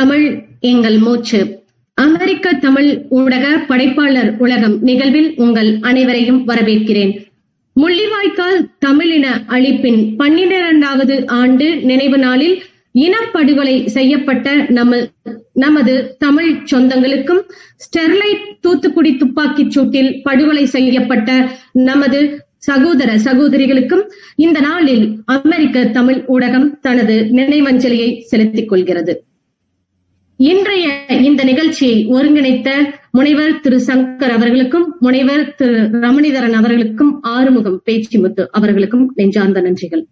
தமிழ் எங்கள் மூச்சு. அமெரிக்க தமிழ் ஊடக படைப்பாளர் உலகம் நிகழ்வில் உங்கள் அனைவரையும் வரவேற்கிறேன். முள்ளிவாய்க்கால் தமிழின அழிப்பின் பன்னிரண்டாவது ஆண்டு நினைவு நாளில் இனப்படுகொலை செய்யப்பட்ட நம்ம நமது தமிழ் சொந்தங்களுக்கும் ஸ்டெர்லைட் தூத்துக்குடி துப்பாக்கிச் சூட்டில் படுகொலை செய்யப்பட்ட நமது சகோதர சகோதரிகளுக்கும் இந்த நாளில் அமெரிக்க தமிழ் ஊடகம் தனது நினைவஞ்சலியை செலுத்திக் கொள்கிறது. இன்றைய இந்த நிகழ்ச்சியை ஒருங்கிணைத்த முனைவர் திரு சங்கர் அவர்களுக்கும் முனைவர் திரு ரமணிதரன் அவர்களுக்கும் ஆறுமுகம் பேச்சிமுத்து அவர்களுக்கும் நெஞ்சார்ந்த நன்றிகள்.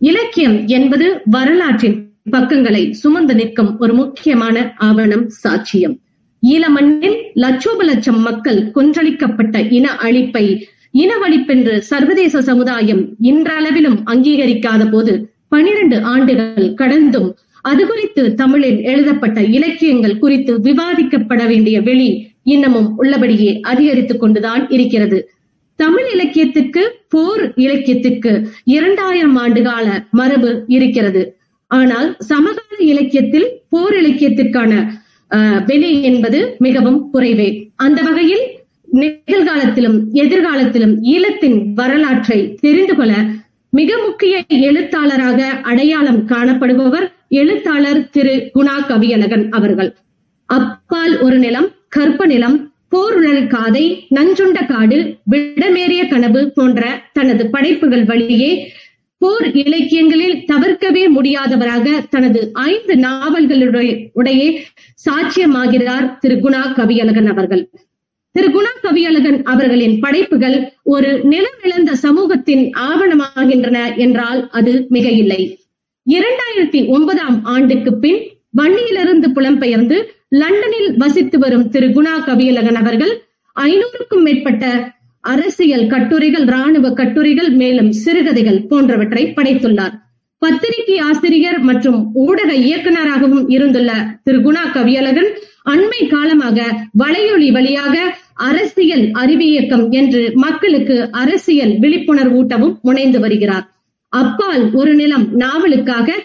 இலக்கியம் என்பது வரலாற்றின் பக்கங்களை சுமந்து நிற்கும் ஒரு முக்கியமான ஆவணம் சாட்சியம். ஈழமண்ணில் லட்சோப லட்சம் மக்கள் கொன்றளிக்கப்பட்ட இன அழிப்பை இனவழிப்பென்று சர்வதேச சமுதாயம் இன்றளவிலும் அங்கீகரிக்காத போது பனிரெண்டு ஆண்டுகள் கடந்தும் அது குறித்து தமிழில் எழுதப்பட்ட இலக்கியங்கள் குறித்து விவாதிக்கப்பட வேண்டிய வெளி இன்னமும் உள்ளபடியே அதிகரித்துக் கொண்டுதான் இருக்கிறது. தமிழ் இலக்கியத்துக்கு போர் இலக்கியத்துக்கு இரண்டாயிரம் ஆண்டு கால மரபு இருக்கிறது. ஆனால் சமகால இலக்கியத்தில் போர் இலக்கியத்திற்கான வெளி என்பது மிகவும் குறைவே. அந்த வகையில் நிகழ்காலத்திலும் எதிர்காலத்திலும் ஈழத்தின் வரலாற்றை தெரிந்து கொள்ள மிக முக்கிய எழுத்தாளராக அடையாளம் காணப்படுபவர் எழுத்தாளர் திரு குணா கவியழகன் அவர்கள். அப்பால் ஒரு நிலம் கற்ப நிலம் போருணல் காதை நஞ்சுண்ட காடு விடமேறிய கனவு போன்ற தனது படைப்புகள் வழியே போர் இலக்கியங்களில் தவிர்க்கவே முடியாதவராக தனது ஐந்து நாவல்களுடைய சாட்சியமாகிறார் திரு குணா கவியழகன் அவர்கள். திரு குணா கவியழகன் அவர்களின் படைப்புகள் ஒரு நிலமிழந்த சமூகத்தின் ஆவணமாகின்றன என்றால் அது மிக இல்லை இரண்டாயிரத்தி ஒன்பதாம் ஆண்டுக்கு பின் வன்னியிலிருந்து புலம்பெயர்ந்து லண்டனில் வசித்து வரும் திரு. குணா கவியலகன் அவர்கள் ஐநூறுக்கும் மேற்பட்ட அரசியல் கட்டுரைகள் ராணுவ கட்டுரைகள் மேலும் சிறுகதைகள் போன்றவற்றை படைத்துள்ளார். பத்திரிகை ஆசிரியர் மற்றும் ஊடக இயக்குநராகவும் இருந்துள்ள திரு. குணா கவியலகன் அண்மை காலமாக வலையொலி வழியாக அரசியல் அறிவியக்கம் என்று மக்களுக்கு அரசியல் விழிப்புணர்வூட்டவும் முனைந்து வருகிறார். அப்பால் ஒரு நிலம் நாவலுக்காக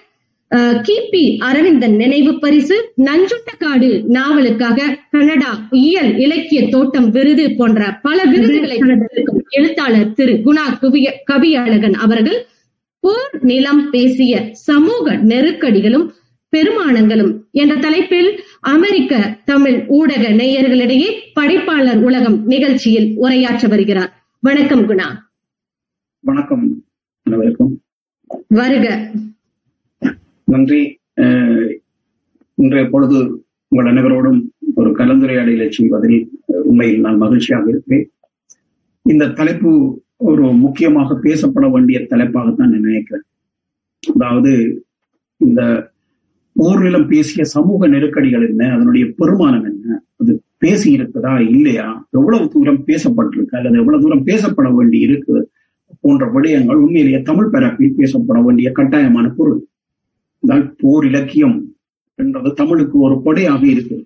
கிபி அரவிந்தன் நினைவு பரிசு நஞ்சுண்டக்காடு நாவலுக்காக கனடா இயல் இலக்கிய தோட்டம் விருது போன்ற பல விருதுகளை எழுத்தாளர் திரு குணா கவிய கவியழகன் அவர்கள் போர் நிலம் பேசிய சமூக நெருக்கடிகளும் பெருமானங்களும் என்ற தலைப்பில் அமெரிக்க தமிழ் ஊடக நேயர்களிடையே படைப்பாளர் உலகம் நிகழ்ச்சியில் உரையாற்ற வருகிறார். வணக்கம் குணா. வணக்கம். அனைவருக்கும் வருக. நன்றி. இன்றைய பொழுது உங்கள் அனைவரோடும் ஒரு கலந்துரையாடலை செய்வதில் உண்மையில் நான் மகிழ்ச்சியாக இருக்கிறேன். இந்த தலைப்பு ஒரு முக்கியமாக பேசப்பட வேண்டிய தலைப்பாகத்தான் நினைக்கிறேன். அதாவது இந்த போர் நிலம் பேசிய சமூக நெருக்கடிகள் என்ன அதனுடைய பெருமானம் என்ன அது பேசி இருக்குதா இல்லையா எவ்வளவு தூரம் பேசப்பட்டிருக்கு அல்லது எவ்வளவு தூரம் பேசப்பட வேண்டி இருக்கு போன்ற விடயங்கள் உண்மையிலேயே தமிழ் பரப்பில் பேசப்பட வேண்டிய கட்டாயமான பொருள். போர் இலக்கியம் என்றது தமிழுக்கு ஒரு கொடையாக இருக்கு.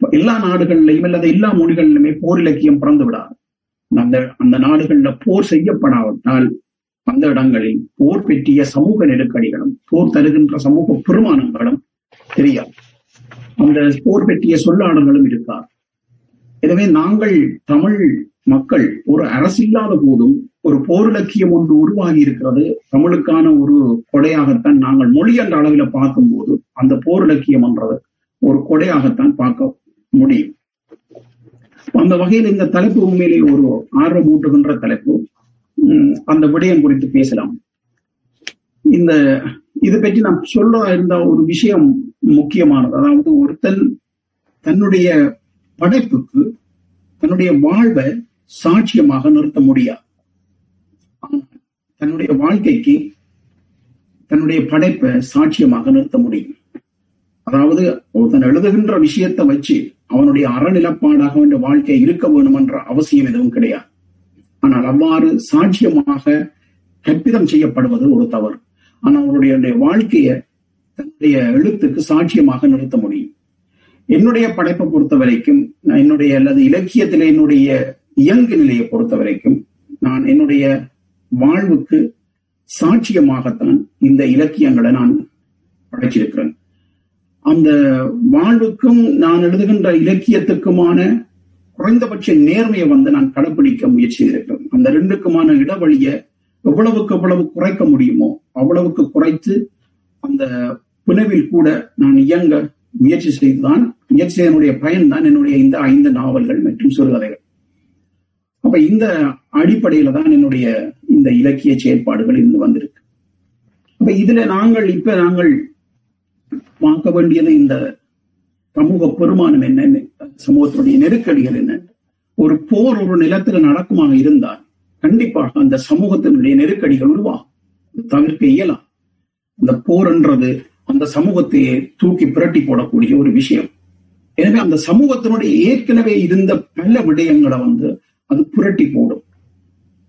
எல்லா நாடுகள்லையும் அல்லது எல்லா மொழிகளிலுமே போர் இலக்கியம் பிறந்து விடாது. அந்த அந்த நாடுகள்ல போர் செய்யப்படாவிட்டால் அந்த இடங்களில் போர் பெற்றிய சமூக நெருக்கடிகளும் போர் தருகின்ற சமூக பெருமானங்களும் தெரியாது. அந்த போர் பெற்றிய சொல்லாளர்களும் இருக்கார் எனவே நாங்கள் தமிழ் மக்கள் ஒரு அரசில்லாத போதும் ஒரு போர் இலக்கியம் ஒன்று உருவாகி இருக்கிறது. தமிழுக்கான ஒரு கொடையாகத்தான் நாங்கள் மொழி என்ற அளவில் பார்க்கும்போது அந்த போர் இலக்கியம் என்றது ஒரு கொடையாகத்தான் பார்க்க முடியும். அந்த வகையில் இந்த தலைப்பு உண்மையிலே ஒரு ஆர்வம் ஊட்டுகின்ற தலைப்பு அந்த விடயம் குறித்து பேசலாம். இந்த இது பற்றி நாம் சொல்ல இருந்த ஒரு விஷயம் முக்கியமானது. அதாவது ஒருத்தன் தன்னுடைய படைப்புக்கு தன்னுடைய வாழ்வை சாட்சியமாக நிறுத்த முடியாது. தன்னுடைய வாழ்க்கைக்கு தன்னுடைய படைப்பை சாட்சியமாக நிறுத்த முடியும். அதாவது ஒருத்தன் எழுதுகின்ற விஷயத்தை வச்சு அவனுடைய அறநிலப்பாடாக அவனுடைய வாழ்க்கை இருக்க வேணும் என்ற அவசியம் எதுவும் கிடையாது. ஆனால் அவ்வாறு சாட்சியமாக கற்பிதம் செய்யப்படுவது ஒரு தவறு. ஆனால் அவருடைய வாழ்க்கையை தன்னுடைய எழுத்துக்கு சாட்சியமாக நிறுத்த முடியும். என்னுடைய படைப்பை பொறுத்த வரைக்கும் என்னுடைய அல்லது இலக்கியத்தில் என்னுடைய இயங்கு நிலையை பொறுத்த வரைக்கும் நான் என்னுடைய வாழ்வுக்கு சாட்சியமாகத்தான் இந்த இலக்கியங்களை நான் படைச்சிருக்கிறேன். அந்த வாழ்வுக்கும் நான் எழுதுகின்ற இலக்கியத்துக்குமான குறைந்தபட்ச நேர்மையை வந்து நான் கடைபிடிக்க முயற்சி இருக்கிறேன் அந்த ரெண்டுக்குமான இடவழியை எவ்வளவுக்கு எவ்வளவு குறைக்க முடியுமோ அவ்வளவுக்கு குறைத்து அந்த புனவில் கூட நான் இயங்க முயற்சி செய்துதான் முயற்சி செய்தனுடைய பயன்தான் என்னுடைய இந்த ஐந்து நாவல்கள் மற்றும் சிறுகதைகள். அப்ப இந்த அடிப்படையில தான் என்னுடைய இந்த இலக்கிய செயற்பாடுகள் இருந்து வந்திருக்கு. அப்ப இதுல நாங்கள் இப்ப நாங்கள் பார்க்க வேண்டியது இந்த சமூக பெருமானம் என்ன சமூகத்துடைய நெருக்கடிகள் என்ன? ஒரு போர் ஒரு நிலத்துல நடக்குமாக இருந்தால் கண்டிப்பாக அந்த சமூகத்தினுடைய நெருக்கடிகள் உருவாகும். தவிர்க்க இயலாம். இந்த போர் என்றது அந்த சமூகத்தையே தூக்கி புரட்டி போடக்கூடிய ஒரு விஷயம். எனவே அந்த சமூகத்தினுடைய ஏற்கனவே இருந்த பல விடயங்களை வந்து அது புரட்டி போடும்.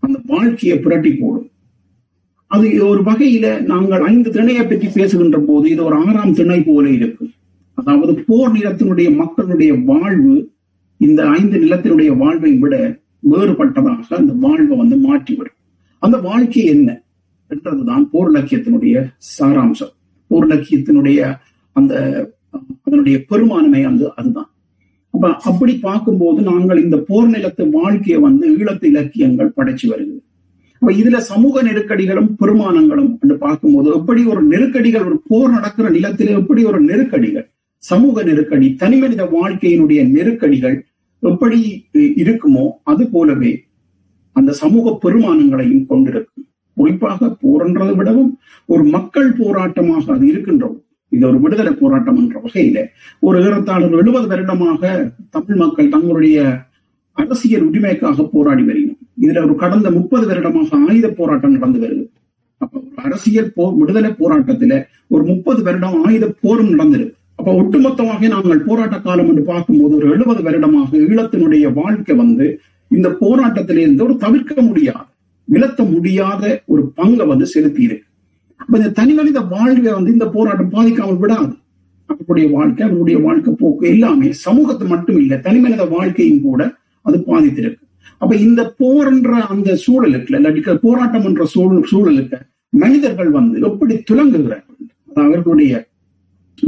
அந்த வாழ்க்கையை புரட்டி போடும். அது ஒரு வகையில நாங்கள் ஐந்து திணையை பற்றி பேசுகின்ற போது இது ஒரு ஆறாம் திணை போல இருக்கும் அதாவது போர் நிலத்தினுடைய மக்களுடைய வாழ்வு இந்த ஐந்து நிலத்தினுடைய வாழ்வை விட வேறுபட்டதாக அந்த வாழ்வை வந்து மாற்றிவிடும். அந்த வாழ்க்கை என்ன என்றதுதான் போர் இலக்கியத்தினுடைய சாராம்சம். போர் இலக்கியத்தினுடைய அந்த அதனுடைய பெருமானமே வந்து அதுதான். அப்படி பார்க்கும்போது நாங்கள் இந்த போர் நிலத்து வாழ்க்கையை வந்து ஈழத்து இலக்கியங்கள் படைச்சு வருகிறது. அப்ப இதுல சமூக நெருக்கடிகளும் பெருமானங்களும் என்று பார்க்கும்போது எப்படி ஒரு நெருக்கடிகள் ஒரு போர் நடக்கிற நிலத்திலே எப்படி ஒரு நெருக்கடிகள் சமூக நெருக்கடி தனிமனித வாழ்க்கையினுடைய நெருக்கடிகள் எப்படி இருக்குமோ அது போலவே அந்த சமூக பெருமானங்களையும் கொண்டிருக்கும். குறிப்பாக போர்ன்றதை விடவும் ஒரு மக்கள் போராட்டமாக அது இருக்கின்றோம். இது ஒரு விடுதலை போராட்டம் என்ற வகையில ஒரு ஏறத்தாழ எழுபது வருடமாக தமிழ் மக்கள் தங்களுடைய அரசியல் உரிமைக்காக போராடி வருகிறோம். இதுல ஒரு கடந்த முப்பது வருடமாக ஆயுத போராட்டம் நடந்து வருது. அப்ப ஒரு அரசியல் போ விடுதலை போராட்டத்துல ஒரு முப்பது வருடம் ஆயுத போரும் நடந்திருக்கு. அப்ப ஒட்டுமொத்தமாக நாங்கள் போராட்ட காலம் என்று பார்க்கும்போது ஒரு எழுபது வருடமாக ஈழத்தினுடைய வாழ்க்கை வந்து இந்த போராட்டத்திலிருந்து ஒரு தவிர்க்க முடியாத விலத்த முடியாத ஒரு பங்கை வந்து செலுத்தி இருக்கு அப்ப இந்த தனிமனித வாழ்வை வந்து இந்த போராட்டம் பாதிக்காமல் விடாது. அவருடைய வாழ்க்கை அவருடைய வாழ்க்கை போக்கு எல்லாமே சமூகத்தை மட்டும் இல்லை தனிமனித வாழ்க்கையும் கூட அது பாதித்திருக்கு. அப்ப இந்த போர் என்ற அந்த சூழலுக்கு இல்லாட்டி போராட்டம் என்ற சூழல் சூழலுக்கு மனிதர்கள் வந்து எப்படி துலங்குகிறார்கள்? அவர்களுடைய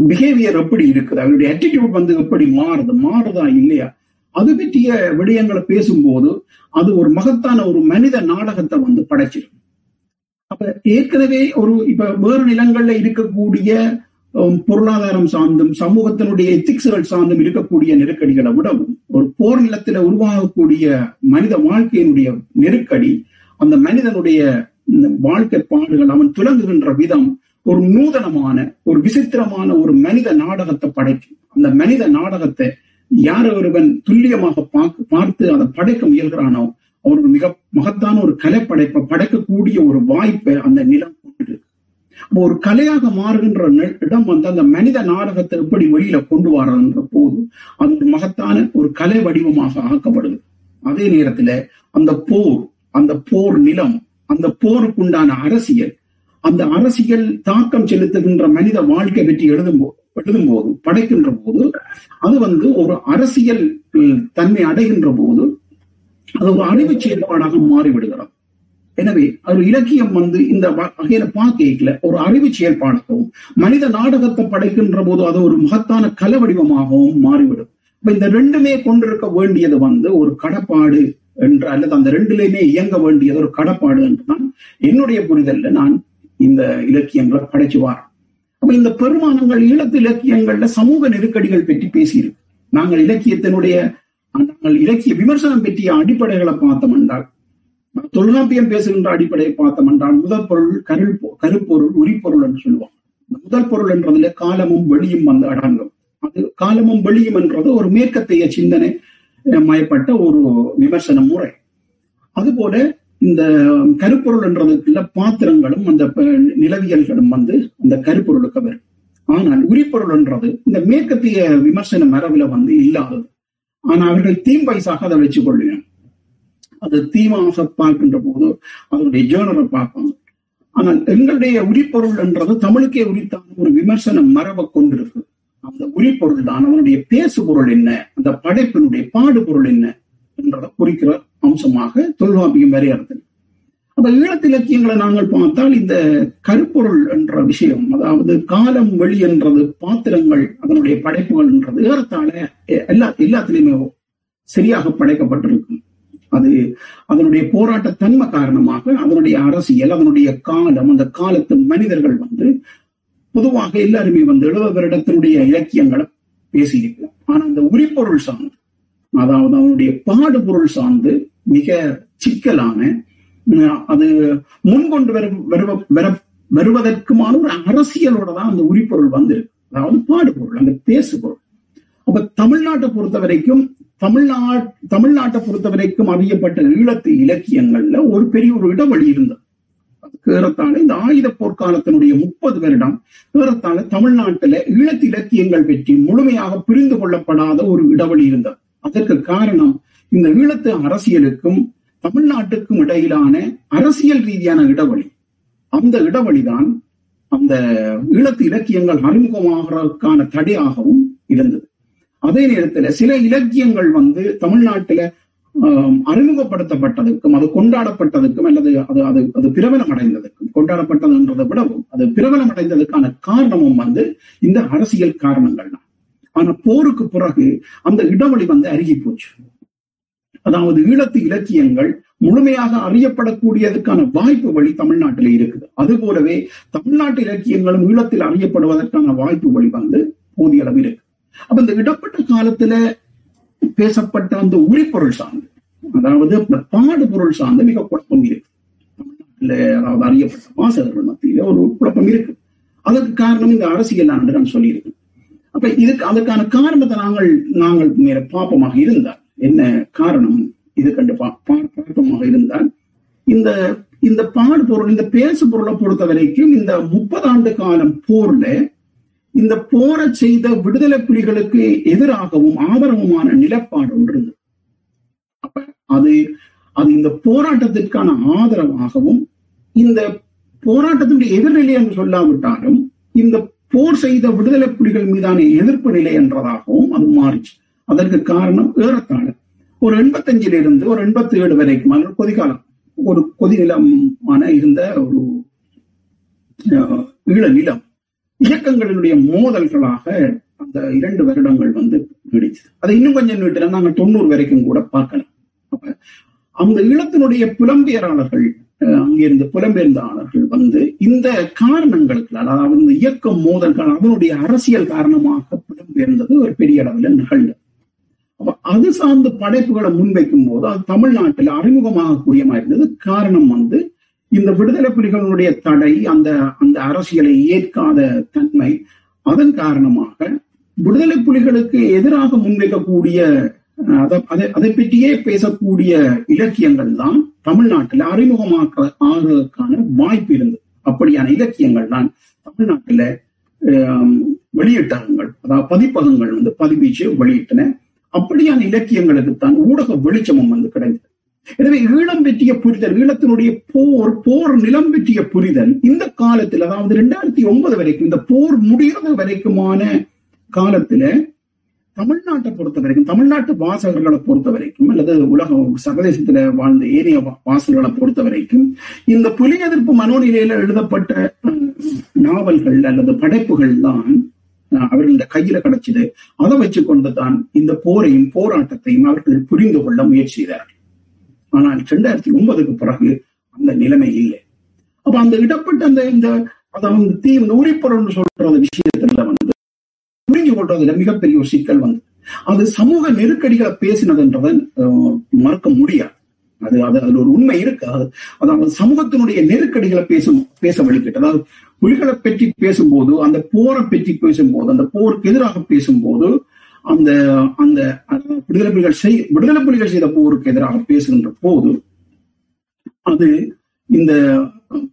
பிஹேவியர் எப்படி இருக்குது? அவருடைய ஆட்டிடியூட் வந்து எப்படி மாறுது மாறுதா இல்லையா? அது பற்றிய விடயங்களை பேசும்போது அது ஒரு மகத்தான ஒரு மனித நாடகத்தை வந்து படைச்சிருக்கு. ஏற்கனவே ஒரு இப்ப வேறு நிலங்கள்ல இருக்கக்கூடிய பொருளாதாரம் சார்ந்தும் சமூகத்தினுடைய எத்திக்ஸ்கள் சார்ந்தும் இருக்கக்கூடிய நெருக்கடிகளை விடவும் ஒரு போர் நிலத்துல உருவாகக்கூடிய மனித வாழ்க்கையினுடைய நெருக்கடி அந்த மனிதனுடைய வாழ்க்கை பாடுகள் அவன் துலங்குகின்ற விதம் ஒரு நூதனமான ஒரு விசித்திரமான ஒரு மனித நாடகத்தை படைக்கும். அந்த மனித நாடகத்தை யார் ஒருவன் துல்லியமாக பார்த்து அதை படைக்க முயல்கிறானோ அவனுக்கு மிக மகத்தான ஒரு கலைப்படைப்பை படைக்கக்கூடிய ஒரு வாய்ப்பை அந்த நிலம் கொண்டு ஒரு கலையாக மாறுகின்ற இடம் வந்து அந்த மனித நாடகத்தை எப்படி வெளியில கொண்டு வர்றதுன்ற போது அது ஒரு மகத்தான ஒரு கலை வடிவமாக ஆக்கப்படுது. அதே நேரத்துல அந்த போர் அந்த போர் நிலம் அந்த போருக்குண்டான அரசியல் அந்த அரசியல் தாக்கம் செலுத்துகின்ற மனித வாழ்க்கை பற்றி எழுதும் எழுதும் போது படைக்கின்ற போது அது வந்து ஒரு அரசியல் தன்மை அடைகின்ற போது அது ஒரு அறிவு செயல்பாடாக மாறிவிடுகிறது. எனவே ஒரு இலக்கியம் வந்து இந்த வகையில பார்க்கல ஒரு அறிவு செயல்பாடாகவும் மனித நாடகத்தை படைக்கின்ற போது அது ஒரு மகத்தான கல வடிவமாகவும் மாறிவிடும். இப்ப இந்த ரெண்டுமே கொண்டிருக்க வேண்டியது வந்து ஒரு கடப்பாடு என்று அல்லது அந்த ரெண்டுலையுமே இயங்க வேண்டியது ஒரு கடப்பாடு என்றுதான் என்னுடைய புரிதல்ல நான் இந்த இலக்கியங்களை படைச்சு வாரேன். அப்ப இந்த பெருமானங்கள் ஈழத்து இலக்கியங்கள்ல சமூக நெருக்கடிகள் பற்றி பேசியிருக்கு. நாங்கள் இலக்கியத்தினுடைய நாங்கள் இலக்கிய விமர்சனம் பற்றிய அடிப்படைகளை பார்த்தோம் என்றால் தொல்காப்பியம் பேசுகின்ற அடிப்படையை பார்த்தோம் என்றால் முதல் பொருள் கருள் கருப்பொருள் உரிப்பொருள் என்று சொல்லுவோம் முதல் பொருள் என்றதுல காலமும் வெளியும் வந்து அடங்கும். அது காலமும் வெளியும் என்றது ஒரு மேற்கத்தைய சிந்தனை மயப்பட்ட ஒரு விமர்சன முறை. அதுபோல இந்த கருப்பொருள் என்றதுக்குள்ள பாத்திரங்களும் அந்த நிலவியல்களும் வந்து அந்த கருப்பொருளுக்கு வரும். ஆனால் உரிப்பொருள் என்றது இந்த மேற்கத்திய விமர்சன மரபுல வந்து இல்லாதது. ஆனா அவர்கள் தீம் வயசாக அதை வச்சு கொள்ளுவேன் அது தீமாக பார்க்கின்ற போது அதனுடைய ஜேர்னலை பார்ப்பாங்க ஆனால் எங்களுடைய உரிப்பொருள் என்றது தமிழுக்கே உரித்தான ஒரு விமர்சன மரபை கொண்டிருக்கு அந்த உரிப்பொருள் தான் அவனுடைய பேசு பொருள் என்ன அந்த படைப்பினுடைய பாடுபொருள் என்ன என்றதை குறிக்கிற அம்சமாக தொல்காப்பியம் வரையறுத்தல் அப்ப ஈழத்து இலக்கியங்களை நாங்கள் பார்த்தால் இந்த கருப்பொருள் என்ற விஷயம் அதாவது காலம் வழி என்றது பாத்திரங்கள் அதனுடைய படைப்புகள் என்றது ஏறத்தாழ எல்லா எல்லாத்திலையுமே சரியாக படைக்கப்பட்டிருக்கும். அது அதனுடைய போராட்ட தன்மை காரணமாக அதனுடைய அரசியல் அதனுடைய காலம் அந்த காலத்து மனிதர்கள் வந்து பொதுவாக எல்லாருமே வந்து எழுபது வருடத்தினுடைய இலக்கியங்களை பேசியிருக்கலாம். ஆனா அந்த உரிப்பொருள் சார்ந்து அதாவது அவனுடைய பாடுபொருள் சார்ந்து மிக சிக்கலான அது முன்கொண்டு வரு வருவதற்குமான ஒரு அரசியலோட தான் அந்த உரிப்பொருள் வந்திருக்கு. அதாவது பாடுபொருள் அந்த பேசுபொருள். அப்ப தமிழ்நாட்டை பொறுத்த வரைக்கும் தமிழ்நாட் தமிழ்நாட்டை பொறுத்த வரைக்கும் அறியப்பட்ட ஈழத்து இலக்கியங்கள்ல ஒரு பெரிய ஒரு இடவழி இருந்தது. ஏறத்தாழ இந்த ஆயுத போர்க்காலத்தினுடைய முப்பது வருடம் ஏறத்தாழ தமிழ்நாட்டுல ஈழத்து இலக்கியங்கள் பற்றி முழுமையாக புரிந்து கொள்ளப்படாத ஒரு இடவழி இருந்தது. அதற்கு காரணம் இந்த ஈழத்து அரசியலுக்கும் தமிழ்நாட்டுக்கும் இடையிலான அரசியல் ரீதியான இடைவெளி. அந்த இடைவெளிதான் அந்த ஈழத்து இலக்கியங்கள் அறிமுகமாகிறதுக்கான தடையாகவும் இருந்தது. அதே நேரத்தில் சில இலக்கியங்கள் வந்து தமிழ்நாட்டில அறிமுகப்படுத்தப்பட்டதுக்கும் அது கொண்டாடப்பட்டதுக்கும் அல்லது அது அது அது பிரபலம் அடைந்ததுக்கும் கொண்டாடப்பட்டதுன்றதை விடவும் அது பிரபலம் அடைந்ததுக்கான காரணமும் வந்து இந்த அரசியல் காரணங்கள் தான் ஆனா போருக்கு பிறகு அந்த இடைவெளி வந்து அருகி போச்சு அதாவது ஈழத்து இலக்கியங்கள் முழுமையாக அறியப்படக்கூடியதற்கான வாய்ப்பு வழி தமிழ்நாட்டில் இருக்குது. அது போலவே தமிழ்நாட்டு இலக்கியங்களும் ஈழத்தில் அறியப்படுவதற்கான வாய்ப்பு வழி வந்து போதிய அளவு இருக்கு. அப்ப இந்த இடப்பட்ட காலத்துல பேசப்பட்ட அந்த ஒளிப்பொருள் சார்ந்து அதாவது பாடு பொருள் சார்ந்து மிக குழப்பம் இருக்கு. தமிழ்நாட்டில் அதாவது அறியப்பட்ட வாசகர்கள் மத்தியில ஒரு குழப்பம் இருக்கு. அதற்கு காரணம் இந்த அரசியல் ஆண்டு நான் சொல்லியிருக்கேன் அப்ப இதுக்கு அதற்கான காரணத்தை நாங்கள் நாங்கள் மேல பாப்பமாக இருந்தால் என்ன காரணம்? இது கண்டு பார்ப்பமாக இருந்தால் இந்த இந்த பாடு பொருள் இந்த பேசு பொருளை பொறுத்த வரைக்கும் இந்த முப்பது ஆண்டு காலம் போர்ல இந்த போரை செய்த விடுதலை புலிகளுக்கு எதிராகவும் ஆதரவுமான நிலப்பாடு ஒன்று இருந்தது. அப்ப அது அது இந்த போராட்டத்திற்கான ஆதரவாகவும் இந்த போராட்டத்தினுடைய எதிர்நிலை என்று சொல்லாவிட்டாலும் இந்த போர் செய்த விடுதலை புலிகள் மீதான எதிர்ப்பு நிலை என்றதாகவும் அது மாறிச்சு. அதற்கு காரணம் ஏறத்தாழ. ஒரு எண்பத்தஞ்சில இருந்து ஒரு எண்பத்தி ஏழு வரைக்கும் அது கொதிகாலம் ஒரு கொதிநிலமான இருந்த ஒரு ஈழ நிலம் இயக்கங்களினுடைய மோதல்களாக அந்த இரண்டு வருடங்கள் வந்து நீடிச்சது. அதை இன்னும் கொஞ்சம் நீட்டினா நாங்கள் தொண்ணூறு வரைக்கும் கூட பார்க்கலாம். அப்ப அந்த ஈழத்தினுடைய புலம்பெயராளர்கள் அங்கிருந்து புலம்பெயர்ந்தாளர்கள் வந்து இந்த காரணங்களுக்கு அதாவது இயக்கம் இயக்க மோதல்கள் அதனுடைய அரசியல் காரணமாக புலம்பெயர்ந்தது ஒரு பெரிய அளவில் நிகழ்ந்தது. அது சார்ந்த படைப்புகளை முன்வைக்கும் போது அது தமிழ்நாட்டில் அறிமுகமாகக்கூடியமா மாதிரி இருந்தது காரணம் வந்து இந்த விடுதலை புலிகளுடைய தடை அந்த அந்த அரசியலை ஏற்காத தன்மை அதன் காரணமாக விடுதலை புலிகளுக்கு எதிராக முன்வைக்கக்கூடிய அதை அதை பற்றியே பேசக்கூடிய இலக்கியங்கள் தான் தமிழ்நாட்டில் அறிமுகமாக்க ஆகிறதுக்கான வாய்ப்பு இருந்தது. அப்படியான இலக்கியங்கள் தான் தமிழ்நாட்டில் வெளியிட்டகங்கள் அதாவது பதிப்பகங்கள் வந்து பதிவீச்சு வெளியிட்டன. அப்படியான இலக்கியங்களுக்குத்தான் ஊடக வெளிச்சமும் வந்து கிடைந்தது எனவே ஈழம் பற்றிய புரிதல் ஈழத்தினுடைய போர் போர் நிலம் பற்றிய புரிதல் இந்த காலத்தில் அதாவது ரெண்டாயிரத்தி ஒன்பது வரைக்கும் இந்த போர் முடிகிறது வரைக்குமான காலத்துல தமிழ்நாட்டை பொறுத்த வரைக்கும் தமிழ்நாட்டு வாசகர்களை பொறுத்த வரைக்கும் அல்லது உலக சர்வதேசத்துல வாழ்ந்த ஏனைய வாசகர்களை பொறுத்த வரைக்கும் இந்த புலி எதிர்ப்பு மனோநிலையில எழுதப்பட்ட நாவல்கள் அல்லது படைப்புகள் தான் அவர்கள் கையில கிடைச்சது. அதை வச்சு கொண்டுதான் இந்த போரையும் போராட்டத்தையும் அவர்கள் புரிந்து கொள்ள முயற்சி செய்தார்கள். ஆனால் இரண்டாயிரத்தி ஒன்பதுக்கு பிறகு அந்த நிலைமை இல்லை. அப்ப அந்த இடப்பட்ட அந்த இந்த அதாவது தீ இந்த சொல்ற சொல்ற விஷயத்துல வந்து புரிஞ்சு கொள்றதுல மிகப்பெரிய ஒரு சிக்கல் வந்து அது சமூக நெருக்கடிகளை பேசினதுன்றதை மறக்க முடியாது. அது அது அதுல ஒரு உண்மை இருக்கு. அதாவது சமூகத்தினுடைய நெருக்கடிகளை பேசும் பேச வழிகிட்டு அதாவது புலிகளை பற்றி பேசும்போது அந்த போரை பற்றி பேசும்போது அந்த போருக்கு எதிராக பேசும்போது அந்த அந்த விடுதலை புலிகள் செய் விடுதலை புலிகள் செய்த போருக்கு எதிராக பேசுகின்ற போது அது இந்த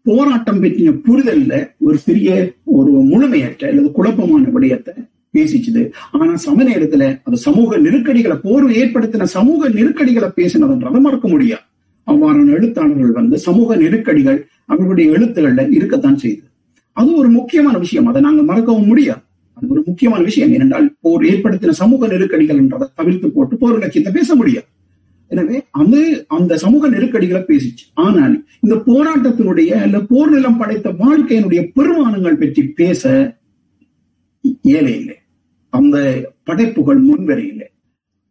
போராட்டம் பற்றிய புரிதல்ல ஒரு சிறிய ஒரு முழுமையற்ற அல்லது குழப்பமான விடயத்தை பேசிச்சுது. ஆனா சம நேரத்துல அது சமூக நெருக்கடிகளை போர் ஏற்படுத்தின சமூக நெருக்கடிகளை பேசினதுன்றதை மறக்க முடியாது. அவ்வாறான எழுத்தாளர்கள் வந்து சமூக நெருக்கடிகள் அவர்களுடைய எழுத்துகள்ல இருக்கத்தான் செய்யுது அது ஒரு முக்கியமான விஷயம். அதை நாங்க மறக்கவும் முடியாது. அது ஒரு முக்கியமான விஷயம். ஏனென்றால் போர் ஏற்படுத்தின சமூக நெருக்கடிகள் என்றதை தவிர்த்து போட்டு போர் இலக்கியத்தை பேச முடியாது. எனவே அது அந்த சமூக நெருக்கடிகளை பேசிச்சு. ஆனால் இந்த போராட்டத்தினுடைய அல்ல போர் நிலம் படைத்த வாழ்க்கையினுடைய பெருமானங்கள் பற்றி பேச ஏழை இல்லை. அந்த படைப்புகள் முன்வர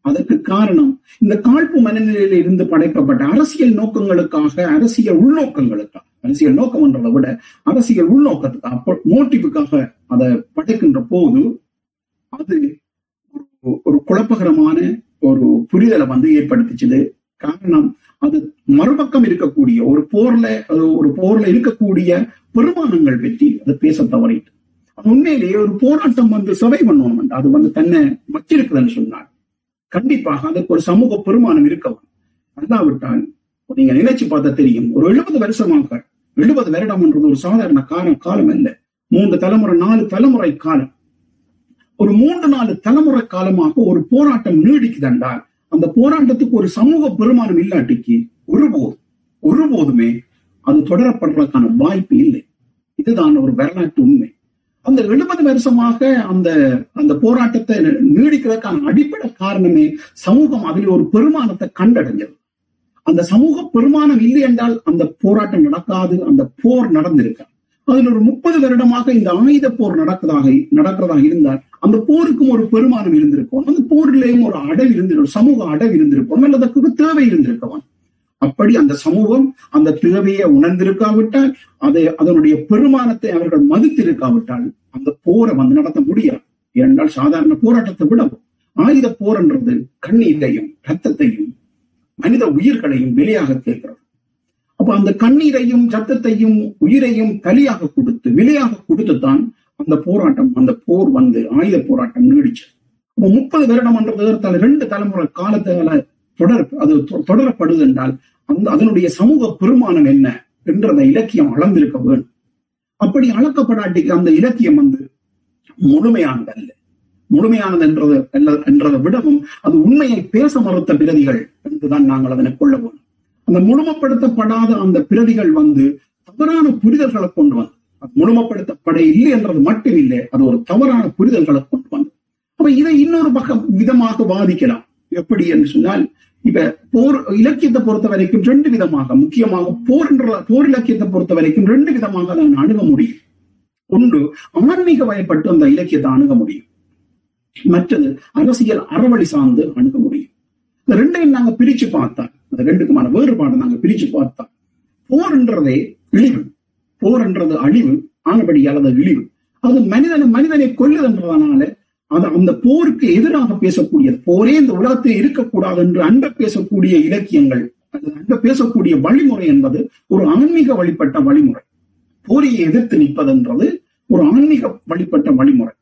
அதற்கு காரணம் இந்த காழ்ப்பு மனநிலையில இருந்து படைக்கப்பட்ட அரசியல் நோக்கங்களுக்காக அரசியல் உள்நோக்கங்களுக்காக அரசியல் நோக்கம் என்றதை விட அரசியல் உள்நோக்கத்துக்காக மோட்டிவுக்காக அதை படைக்கின்ற போது அது ஒரு குழப்பகரமான ஒரு புரிதலை வந்து ஏற்படுத்திச்சுது. காரணம் அது மறுபக்கம் இருக்கக்கூடிய ஒரு போர்ல ஒரு போர்ல இருக்கக்கூடிய பெருமானங்கள் பற்றி அது பேச தவறிட்டு. உண்மையிலேயே ஒரு போராட்டம் வந்து சபை பண்ணுவோம் அது வந்து தன்னை வச்சிருக்குதுன்னு சொன்னார். கண்டிப்பாக அதற்கு ஒரு சமூக பெருமானம் இருக்கவும். அல்லாவிட்டால் நீங்க நினைச்சு பார்த்தா தெரியும். ஒரு எழுபது வருஷமாக எழுபது வருடம்ன்றது ஒரு சாதாரண காலம் காலம் அல்ல. மூன்று தலைமுறை நாலு தலைமுறை காலம். ஒரு மூன்று நாலு தலைமுறை காலமாக ஒரு போராட்டம் நீடிக்குதென்றால் அந்த போராட்டத்துக்கு ஒரு சமூக பெருமானம் இல்லாட்டிக்கு ஒருபோதும் ஒருபோதுமே அது தொடரப்படுறதுக்கான வாய்ப்பு இல்லை. இதுதான் ஒரு வரலாற்று உண்மை. அந்த எழுபது வருஷமாக அந்த அந்த போராட்டத்தை நீடிக்கிறதுக்கான அடிப்படை காரணமே சமூகம் அதில் ஒரு பெருமானத்தை கண்டடைஞ்சது. அந்த சமூக பெருமானம் இல்லை என்றால் அந்த போராட்டம் நடக்காது அந்த போர் நடந்திருக்க அதில் ஒரு முப்பது வருடமாக இந்த ஆயுத போர் நடக்கிறதாக நடக்கிறதாக இருந்தால் அந்த போருக்கும் ஒரு பெருமானம் இருந்திருக்கும் அந்த போரிலேயும் ஒரு அடவு இருந்திருக்கும் சமூக அடவு இருந்திருக்கும் அல்லது தேவை இருந்திருக்கவன் அப்படி அந்த சமூகம் அந்த தேவையை உணர்ந்திருக்காவிட்டால் அதை அதனுடைய பெருமானத்தை அவர்கள் மதித்திருக்காவிட்டால் அந்த போரை வந்து நடத்த முடியாது. ஏனென்றால் சாதாரண போராட்டத்தை விடவும் ஆயுத போர் என்றது கண்ணீரையும் ரத்தத்தையும் மனித உயிர்களையும் விலையாக கேட்கிறது. அப்ப அந்த கண்ணீரையும் சத்தத்தையும் உயிரையும் கலியாக கொடுத்து விலையாக கொடுத்துத்தான் அந்த போராட்டம் அந்த போர் வந்து ஆயுத போராட்டம் நீடிச்சு முப்பது வருடம் என்ற ரெண்டு தலைமுறை காலத்தால தொடர் அது தொடரப்படுது என்றால் அந்த அதனுடைய சமூக பெருமானம் என்ன என்ற அந்த இலக்கியம் அளந்திருக்க வேண்டும். அப்படி அளக்கப்படாட்டிக்கு அந்த இலக்கியம் வந்து முழுமையானது அல்ல முழுமையானது என்றது என்றதை விடவும் அது உண்மையை பேச மறுத்த பிரதிகள் என்றுதான் நாங்கள் அதனை கொள்ள வேண்டும். அந்த முழுமப்படுத்தப்படாத அந்த பிரதிகள் வந்து தவறான புரிதல்களை கொண்டு வந்து அது முழுமைப்படுத்தப்பட இல்லை என்றது மட்டும் இல்லை அது ஒரு தவறான புரிதல்களை கொண்டு வந்து அப்ப இதை இன்னொரு பக்கம் விதமாக பாதிக்கலாம் எப்படி என்று சொன்னால் இப்ப போர் இலக்கியத்தை பொறுத்த வரைக்கும் ரெண்டு விதமாக முக்கியமாக போர் என்ற போர் இலக்கியத்தை பொறுத்த வரைக்கும் ரெண்டு விதமாக அதை அணுக முடியும். ஒன்று ஆன்மீக வயப்பட்டு அந்த இலக்கியத்தை அணுக முடியும். மற்றது அரசியல் அறவழி சார்ந்து அணுக முடியும். இந்த ரெண்டையும் நாங்க பிரிச்சு பார்த்தா அந்த ரெண்டுக்குமான வேறுபாடு நாங்க பிரிச்சு பார்த்தா போர்ன்றதே இழிவு. போர் என்றது அழிவு ஆனபடி அல்லது இழிவு. அது மனிதனை மனிதனை கொல்லுதுன்றதுனால அந்த போருக்கு எதிராக பேசக்கூடியது. போரே இந்த உலகத்தில் இருக்கக்கூடாது என்று அன்ப பேசக்கூடிய இலக்கியங்கள் அல்லது அன்ப பேசக்கூடிய வழிமுறை என்பது ஒரு ஆன்மீக வழிபட்ட வழிமுறை. போரியை எதிர்த்து நிற்பதுன்றது ஒரு ஆன்மீக வழிபட்ட வழிமுறை.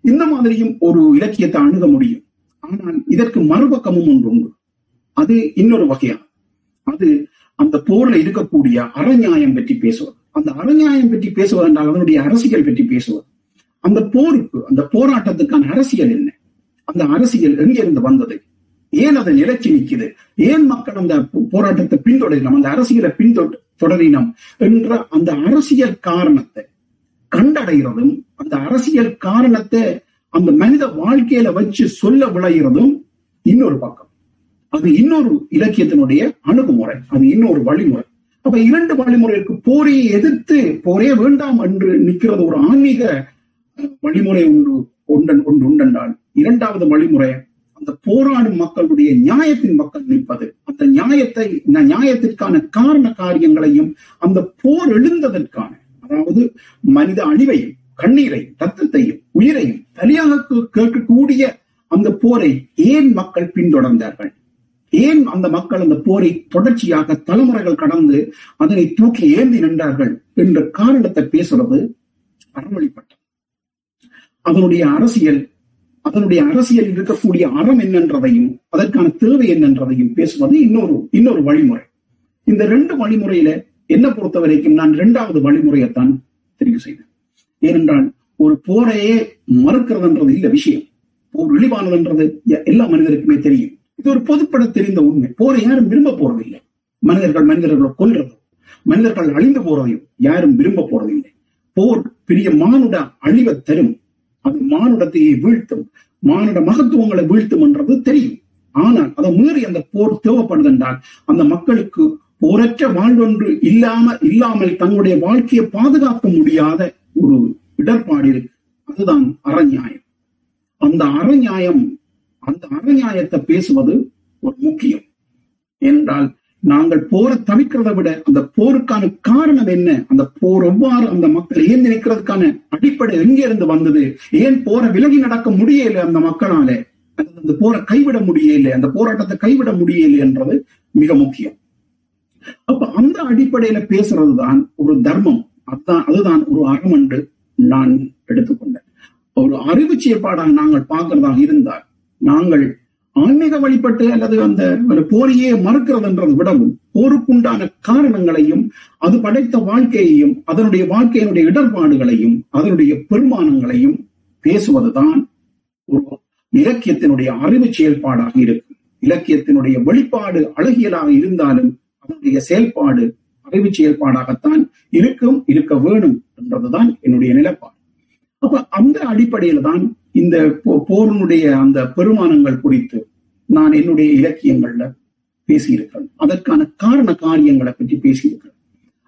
இந்த மாதிரியும் ஒரு இலக்கியத்தை அணுக முடியும். ஆனால் இதற்கு மறுபக்கமும் ஒன்று உண்டு. அது இன்னொரு வகையான. அது அந்த போர்ல இருக்கக்கூடிய அறநியாயம் பற்றி பேசுவது. அந்த அறநியாயம் பற்றி பேசுவது என்றால் அதனுடைய அரசியல் பற்றி பேசுவது. அந்த போருக்கு அந்த போராட்டத்துக்கான அரசியல் என்ன? அந்த அரசியல் எங்கிருந்து வந்தது? ஏன் அதை நிலைச்சி நிற்குது? ஏன் மக்கள் அந்த போராட்டத்தை பின்தொடரினோம்? அந்த அரசியலை பின்தொடர் தொடரினோம் என்ற அந்த அரசியல் காரணத்தை கண்டடைகிறதும் அந்த அரசியல் காரணத்தை அந்த மனித வாழ்க்கையில வச்சு சொல்ல விளைகிறதும் இன்னொரு பக்கம். அது இன்னொரு இலக்கியத்தினுடைய அணுகுமுறை. அது இன்னொரு வழிமுறை. அப்ப இரண்டு வழிமுறைக்கு போரையை எதிர்த்து போரே வேண்டாம் என்று நிற்கிறது ஒரு ஆன்மீக வழிமுறை ஒன்று ஒன்றன் ஒன்று உண்டென்றால் இரண்டாவது வழிமுறை அந்த போராடும் மக்களுடைய நியாயத்தின் மக்கள் நிற்பது. அந்த நியாயத்தை நியாயத்திற்கான காரண காரியங்களையும் அந்த போர் எழுந்ததற்கான அதாவது மனித அழிவையும் கண்ணீரையும் ரத்தத்தையும் உயிரையும் தனியாக கேட்கக்கூடிய அந்த போரை ஏன் மக்கள் பின்தொடர்ந்தார்கள்? ஏன் அந்த மக்கள் அந்த போரை தொடர்ச்சியாக தலைமுறைகள் கடந்து அதனை தூக்கி ஏந்தி நின்றார்கள்? என்ற காரணத்தை பேசுறது அறவழிப்பட்டது. அதனுடைய அரசியல் அதனுடைய அரசியல் இருக்கக்கூடிய அறம் என்னன்றதையும் அதற்கான தேவை என்னன்றதையும் பேசுவது இன்னொரு இன்னொரு வழிமுறை. இந்த ரெண்டு வழிமுறையில என்ன பொறுத்த வரைக்கும் நான் இரண்டாவது வழிமுறையைத்தான் தெரிவு செய்தேன். ஏனென்றால் ஒரு போரையே மறுக்கிறதுன்றது இல்ல விஷயம். போர் இழிவானதுன்றது எல்லா மனிதருக்குமே தெரியும். இது ஒரு பொதுப்பட தெரிந்த உண்மை. போரை யாரும் விரும்ப போறதில்லை. மனிதர்கள் மனிதர்களை கொல்றதும் மனிதர்கள் அழிந்து போறதையும் யாரும் விரும்ப போறதில்லை. போர் பெரிய மானுட அழிவை தரும் அது மானுடத்தையே வீழ்த்தும். மானுட மகத்துவங்களை வீழ்த்தும் என்றது தெரியும். ஆனால் அதை மீறி அந்த போர் தேவைப்படுது என்றால் அந்த மக்களுக்கு போரற்ற வாழ்வொன்று இல்லாம இல்லாமல் தங்களுடைய வாழ்க்கையை பாதுகாக்க முடியாத ஒரு இடர்பாடில் இருக்கு அதுதான் அறநியாயம். அந்த அறநியாயம் அந்த அறநியாயத்தை பேசுவது ஒரு முக்கியம். என்றால் நாங்கள் போரை தவிக்கிறதை விட அந்த போருக்கான காரணம் என்ன? அந்த போர் எவ்வாறு அந்த மக்கள் ஏன் நினைக்கிறதுக்கான அடிப்படை எங்கே இருந்து வந்தது? ஏன் போரை விலகி நடக்க முடியல அந்த மக்களால? அந்த போரை கைவிட முடியல? அந்த போராட்டத்தை கைவிட முடியல என்றது மிக முக்கியம். அப்ப அந்த அடிப்படையில பேசுறது தான் ஒரு தர்மம். அதுதான் அதுதான் ஒரு அறம் என்று நான் எடுத்துக்கொண்டேன். ஒரு அறிவு செயற்பாடாக நாங்கள் பார்க்கிறதாக இருந்தால் நாங்கள் ஆன்மீக வழிபட்டு அல்லது அந்த ஒரு போரையே மறுக்கிறதுன்றதை விடவும் போருக்குண்டான காரணங்களையும் அது படைத்த வாழ்க்கையையும் அதனுடைய வாழ்க்கையினுடைய இடர்பாடுகளையும் அதனுடைய பெருமானங்களையும் பேசுவதுதான் ஒரு இலக்கியத்தினுடைய அறிவு செயல்பாடாக இருக்கும் இலக்கியத்தினுடைய வெளிப்பாடு அழகியலாக இருந்தாலும் அதனுடைய செயல்பாடு அறிவு செயல்பாடாகத்தான் இருக்கும் இருக்க வேணும் என்றதுதான் என்னுடைய நிலைப்பாடு. அப்ப அந்த அடிப்படையில தான் இந்த போரினுடைய அந்த பெருமானங்கள் குறித்து நான் என்னுடைய இலக்கியங்கள்ல பேசியிருக்கிறேன். அதற்கான காரண காரியங்களை பற்றி பேசியிருக்கிறேன்.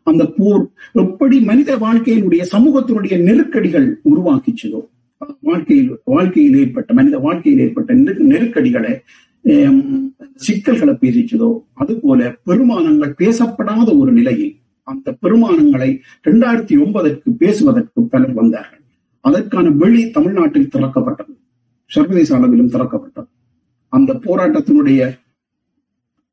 அந்த போர் எப்படி மனித வாழ்க்கையினுடைய சமூகத்தினுடைய நெருக்கடிகள் உருவாக்கிச்சதோ வாழ்க்கையில் வாழ்க்கையில் ஏற்பட்ட மனித வாழ்க்கையில் ஏற்பட்ட நெருக்கடிகளை சிக்கல்களை பேசிச்சதோ அது போல பெருமானங்கள் பேசப்படாத ஒரு நிலையில் அந்த பெருமானங்களை இரண்டாயிரத்தி ஒன்பதற்கு பேசுவதற்கு பலர் வந்தார்கள். அதற்கான வழி தமிழ்நாட்டில் திறக்கப்பட்டது. சர்வதேச அளவிலும் திறக்கப்பட்டது. அந்த போராட்டத்தினுடைய